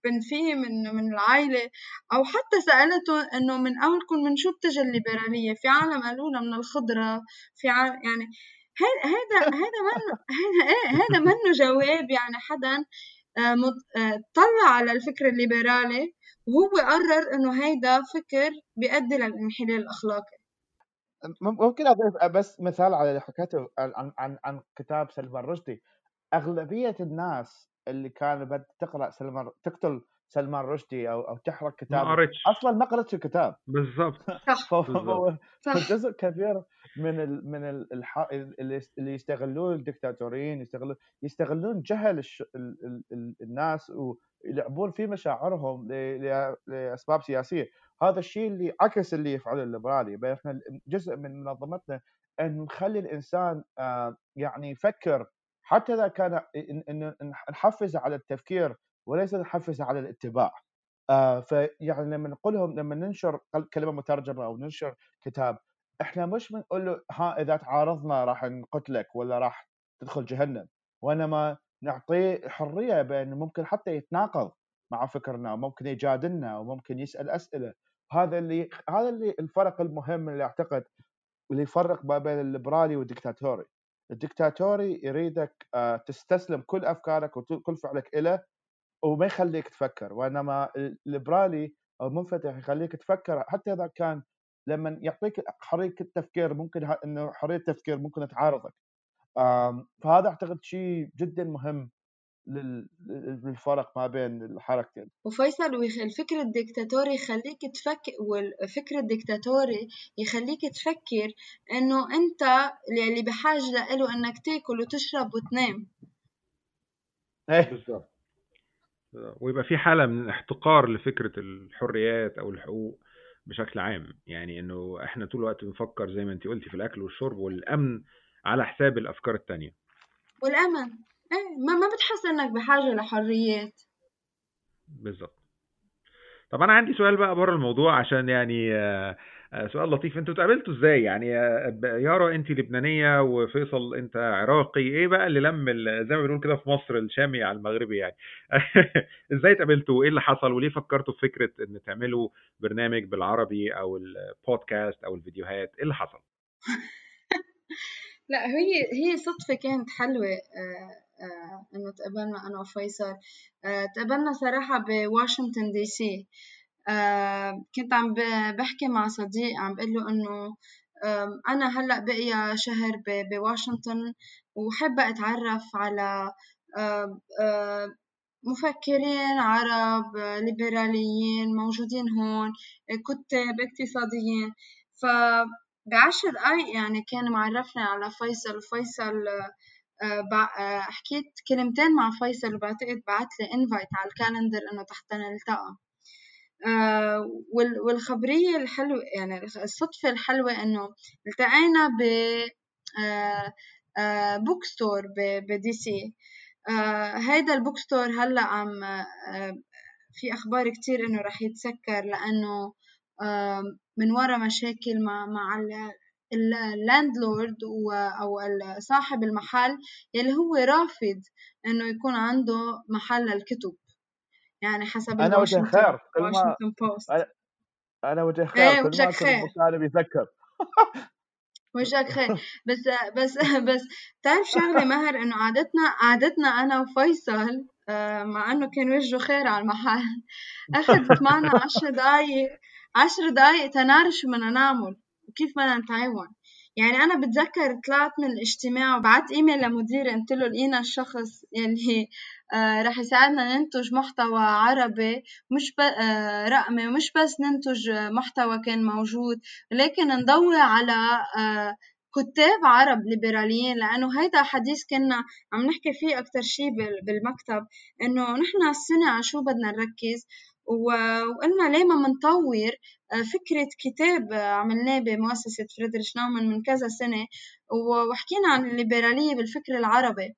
بنفيه من من العائلة أو حتى سألته إنه من أولكم من شو بتجي الليبرالية؟ في عالم قالوا من الخضرة في عالم يعني هيدا هيدا منه هيدا إيه هيدا منه جواب يعني حدا آه، آه، طلع على الفكر الليبرالي. وهو قرر إنه هيدا فكر بيؤدي للانحلال الأخلاقي. ممكن أضيف بس مثال على اللي حكيته عن عن عن كتاب سلمان رشدي. أغلبية الناس اللي كانت تقرأ سلمان تقتل سلمان رشدي أو أو تحرق كتاب ما أصلا ما قرأت الكتاب. بالضبط. صح. جزء كبير من ال من ال الح... اللي يستغلون الدكتاتوريين يستغلون يستغلون جهل الش... ال... ال... ال... الناس ويلعبون في مشاعرهم ل... لأسباب سياسية. هذا الشيء اللي عكس اللي يفعله الليبرالي. إحنا جزء من منظمتنا إن نخلي الإنسان آه، يعني يفكر. حتى إذا كان ان نحفز على التفكير وليس نحفز على الاتباع. آه فيعني لما نقول لهم لما ننشر كلمة مترجمة أو ننشر كتاب إحنا مش بنقول له ها إذا تعارضنا راح نقتلك ولا راح تدخل جهنم. وإنما نعطيه حرية بانه ممكن حتى يتناقض مع فكرنا وممكن يجادلنا وممكن يسأل أسئلة. هذا اللي هذا اللي الفرق المهم اللي أعتقد واللي يفرق ما بين الليبرالي والديكتاتوري. الدكتاتوري يريدك آه، تستسلم كل أفكارك وكل فعلك له وما يخليك تفكر وإنما الليبرالي أو المنفتح يخليك تفكر حتى إذا كان لما يعطيك حريه التفكير ممكن إنه حرية التفكير ممكن تعارضك. فهذا أعتقد شيء جدا مهم للفرق ما بين الحركتين. وفيصل الفكر الدكتاتوري يخليك تفكر والفكر الدكتاتوري يخليك تفكر إنه أنت اللي بحاجة له إنك تأكل وتشرب وتنام. إيه. بالظبط ويبقى في حالة من احتقار لفكرة الحريات أو الحقوق بشكل عام. يعني إنه إحنا طول الوقت بنفكر زي ما انت قلتي في الأكل والشرب والأمن على حساب الأفكار التانية. والأمن. إيه ما ما بتحس إنك بحاجة لحريات. بالظبط. طب أنا عندي سؤال بقى بره الموضوع عشان يعني آه، سؤال لطيف. أنتوا اتقابلتوا إزاي؟ يعني آه، يارا انت لبنانية وفيصل انت عراقي. إيه بقى اللي لم زي ما بنقول كده في مصر الشامي على المغربي يعني؟ إزاي اتقابلتوا؟ وايه اللي حصل؟ وليه فكرتوا في فكرة ان تعملوا برنامج بالعربي أو البودكاست أو الفيديوهات؟ إيه اللي حصل؟ لا هي هي صدفة كانت حلوة. آه، إنه تقابلنا أنا وفيصل. آه، تقابلنا صراحة بواشنطن دي سي آه، كنت عم بحكي مع صديق عم بقول له إنه أنا هلأ بقي شهر بواشنطن وحابة أتعرف على مفكرين عرب ليبراليين موجودين هون كتاب اقتصاديين. فبعشر دقايق يعني كان معرفني على فيصل وفيصل آه، آه، حكيت كلمتين مع فيصل وبعتقد بعت لي invite على ال calendar إنه تحت نلتقي. آه، والخبرية الحلوة يعني الصدفة الحلوة إنه التقينا ب bookstore بدي سي هيدا ال bookstore هلأ عم في أخبار كتير إنه رح يتسكر لأنه من ورا مشاكل مع مع ال landlord أو صاحب المحل يلي هو رافض إنه يكون عنده محل للكتب. يعني حسب أنا وجه خير واشنطن بوست أنا وجه خير إيه وجهك خير. أنا بيذكر وجهك خير. بس بس بس تعرف شغلة ماهر إنه عادتنا عادتنا أنا وفيصل آه، مع إنه كان وجهه خير على المحل. أخذت معنا عشر دقايق عشر دقايق تنعرف شو بدنا نعمل وكيف بدنا نتعاون. يعني أنا بتذكر طلعت من الاجتماع وبعت إيميل لمديري قلت له لقينا الشخص يلي رح يساعدنا ننتج محتوى عربي مش ب... آه رقمي مش بس ننتج محتوى كان موجود ولكن نضوي على آه كتاب عرب ليبراليين لأنه هيدا حديث كنا عم نحكي فيه أكتر شي بالمكتب إنه نحن السنة على شو بدنا نركز؟ وقلنا ليه ما منطور آه، فكرة كتاب عملناه بمؤسسة فريدريش نومان من كذا سنة وحكينا عن الليبرالية بالفكر العربي.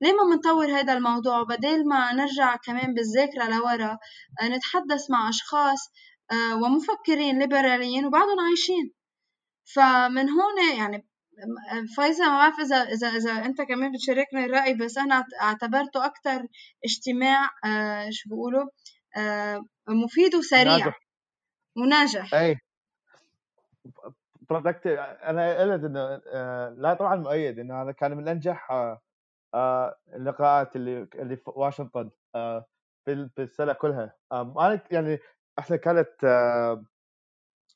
ليه ما منطور هذا الموضوع بدل ما نرجع كمان بالذاكرة لورا آه، نتحدث مع أشخاص آه، ومفكرين ليبراليين وبعدهم عايشين. فمن هون يعني فايزة ما بعرف إذا إذا إذا أنت كمان بتشاركني الرأي بس أنا اعتبرته أكثر اجتماع آه شو بيقولوا آه مفيد وسريع. ناجح. وناجح. أي. برودكتيف أنا قلت إنه آه، لا طبعا مؤيد إنه هذا كان من أنجح آه، اللقاءات اللي اللي في واشنطن في السنة كلها أنا يعني إحنا كانت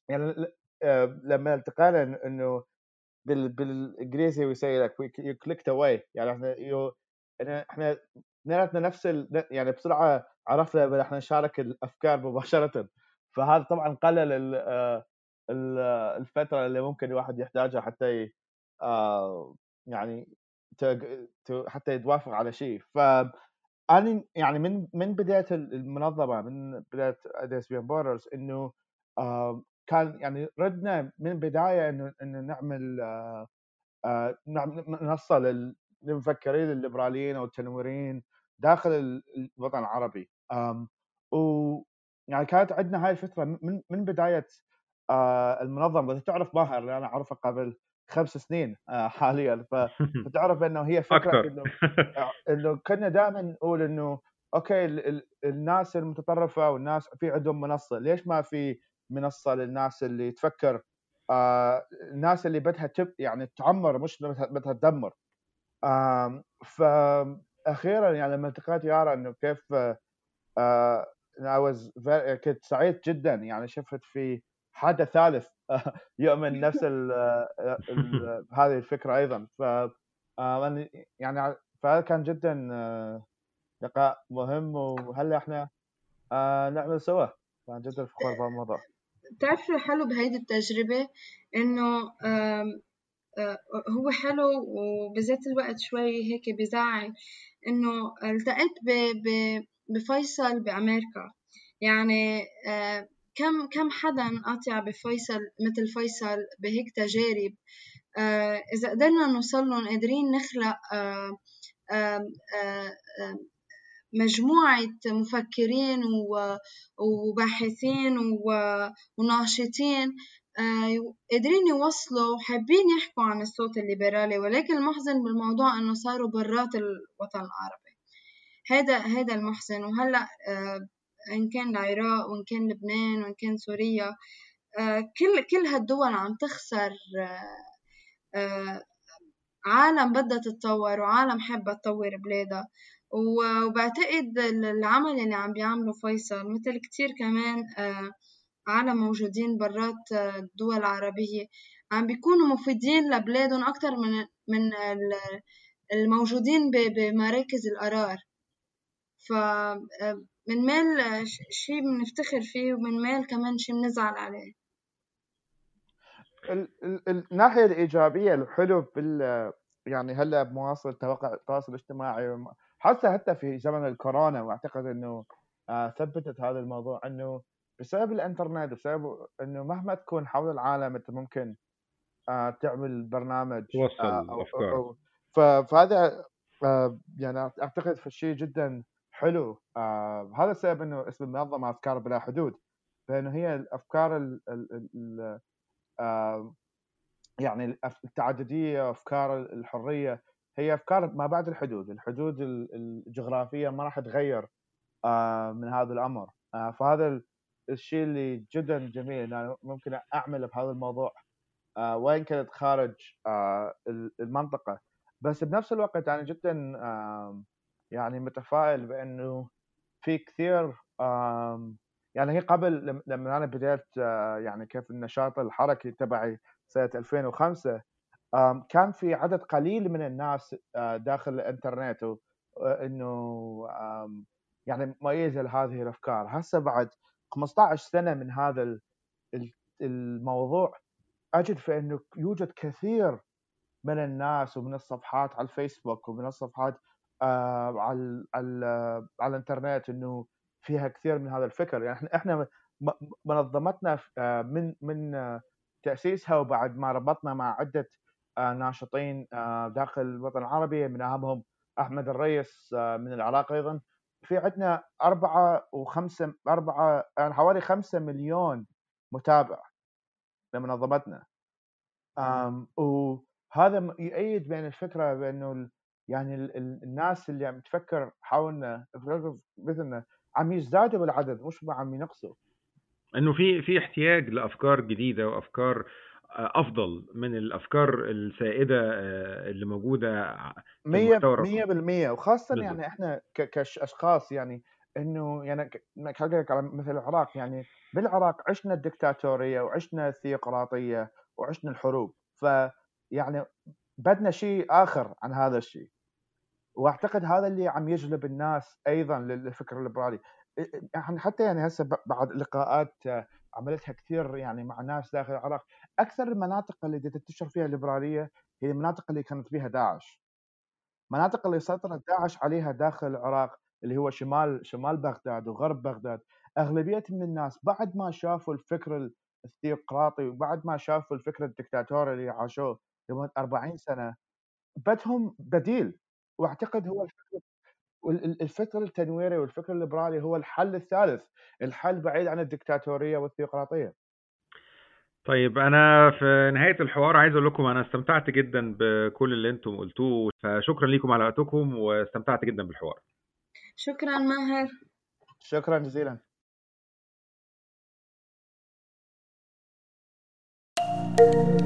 يعني لما التقينا إنه بالإنجليزي ويسوي لك يو كليكت اواي يعني إحنا يو إحنا اثنيناتنا نفس. يعني بسرعة عرفنا إحنا نشارك الأفكار مباشرة فهذا طبعا قلل الفترة اللي ممكن الواحد يحتاجها حتى آه، يعني حتى يتوافق على شيء. ف يعني من من بداية المنظمة من بداية Ideas Beyond Borders إنه كان يعني ردنا من البداية إنه إنه نعمل منصه للمفكرين الليبراليين أو التنويريين داخل الوطن العربي. و يعني كانت عندنا هاي الفترة من من بداية المنظمة. تعرف ماهر اللي أنا أعرفه قبل خمس سنين آه، حاليا. فتعرف إنه هي فكرة إنه آه، إنه كنا دائما نقول إنه أوكي الناس المتطرفة والناس في عندهم منصة. ليش ما في منصة للناس اللي تفكر؟ الناس اللي بدها تب يعني تعمر مش بدها تدمر. فاخيرا يعني لما التقيت يارا إنه كيف I was very, كنت سعيد جدا. يعني شفت في حدا ثالث يؤمن نفس ال ال هذه الفكرة أيضا. ف آه، يعني فهذا كان جدا آه، لقاء مهم وهلا إحنا آه، نعمل سوا؟ كان جدا فخور بهذا الموضوع تعرف شو حلو بهيدي التجربة إنه هو حلو وبذات الوقت شوي هيك بزعل إنه التقيت بفيصل بأمريكا. يعني كم كم حدا قاطع بفيصل مثل فيصل بهيك تجارب آه إذا قدرنا نوصل لهم قادرين نخلق آه آه مجموعة مفكرين وباحثين وناشطين قادرين يوصلوا وحابين يحكوا عن الصوت الليبرالي ولكن المحزن بالموضوع إنه صاروا برات الوطن العربي. هذا هذا المحزن. وهلأ آه، إن كان العراق وإن كان لبنان وإن كان سوريا. آه، كل كل هالدول عم تخسر آه، آه، عالم بدها تتطور وعالم حابة تطور بلادها. وبعتقد العمل اللي عم بيعمله فيصل مثل كتير كمان عالم موجودين برات الدول العربية عم بيكونوا مفيدين لبلادهم أكتر من من الموجودين بمراكز القرار. ف من مال شي بنفتخر فيه ومن مال كمان شي بنزعل عليه. الناحية الإيجابية الحلو بال يعني هلأ بمواصل التواصل الاجتماعي حتى حتى في زمن الكورونا وأعتقد إنه آه، ثبتت هذا الموضوع إنه بسبب الإنترنت بسبب إنه مهما تكون حول العالم أنت ممكن آه، تعمل برنامج توصل آه، افكار فهذا يعني أعتقد في شيء جدا حلو. آه هذا السبب إنه اسم المنظمة أفكار بلا حدود لأنه هي الأفكار ال ال آه يعني التعددية أفكار الحرية هي أفكار ما بعد الحدود. الحدود الجغرافية ما راح تغير آه من هذا الأمر. آه فهذا الشيء اللي جدا جميل إنه ممكن أعمل بهذا الموضوع آه وين كانت خارج آه المنطقة. بس بنفس الوقت أنا جدا آه يعني متفائل بأنه في كثير يعني هي قبل لما أنا بديت آه، يعني كيف النشاط الحركي تبعي سنة 2005 كان في عدد قليل من الناس آه، داخل الإنترنت إنه يعني مؤيده لهذه الأفكار. هسه بعد 15 سنة من هذا الموضوع أجد في إنه يوجد كثير من الناس ومن الصفحات على الفيسبوك ومن الصفحات آه، على على على الإنترنت إنه فيها كثير من هذا الفكر. يعني إحنا إحنا منظمتنا آه، من من تأسيسها وبعد ما ربطنا مع عدة آه، ناشطين داخل الوطن العربي من اهمهم أحمد الريس من العراق أيضا. في عندنا أربعة وخمسة أربعة يعني حوالي خمسة مليون متابع لمنظمتنا. هذا يؤيد بين الفكرة بإنه يعني الناس اللي عم تفكر حولنا مثلنا عم يزدادوا بالعدد مش عم ينقصوا. إنه في في احتياج لأفكار جديدة وأفكار آه، أفضل من الأفكار السائدة آه، اللي موجودة 100% وخاصة بالضبط. يعني إحنا كأشخاص يعني إنه يعني على مثل العراق يعني بالعراق عشنا الدكتاتورية وعشنا الثيوقراطية وعشنا الحروب. فيعني بدنا شيء آخر عن هذا الشيء. وأعتقد هذا اللي عم يجلب الناس أيضا للفكر الليبرالي. يعني حتى يعني هسه بعد لقاءات عملتها كثير يعني مع ناس داخل العراق. أكثر المناطق اللي تنتشر فيها الليبرالية هي المناطق اللي كانت فيها داعش. مناطق اللي سيطرت داعش عليها داخل العراق اللي هو شمال شمال بغداد وغرب بغداد. أغلبية من الناس بعد ما شافوا الفكر الثيوقراطي وبعد ما شافوا الفكر الدكتاتوري اللي عاشوه لمدة 40 سنة بدهم بديل. واعتقد هو الفكر الفكر التنويري والفكر الليبرالي هو الحل الثالث الحل بعيد عن الدكتاتورية والثيوقراطيه طيب أنا في نهاية الحوار عايز أقول لكم أنا استمتعت جدا بكل اللي أنتم قلتوه فشكرا لكم على وقتكم واستمتعت جدا بالحوار. شكرا ماهر. شكرا جزيلا. thank you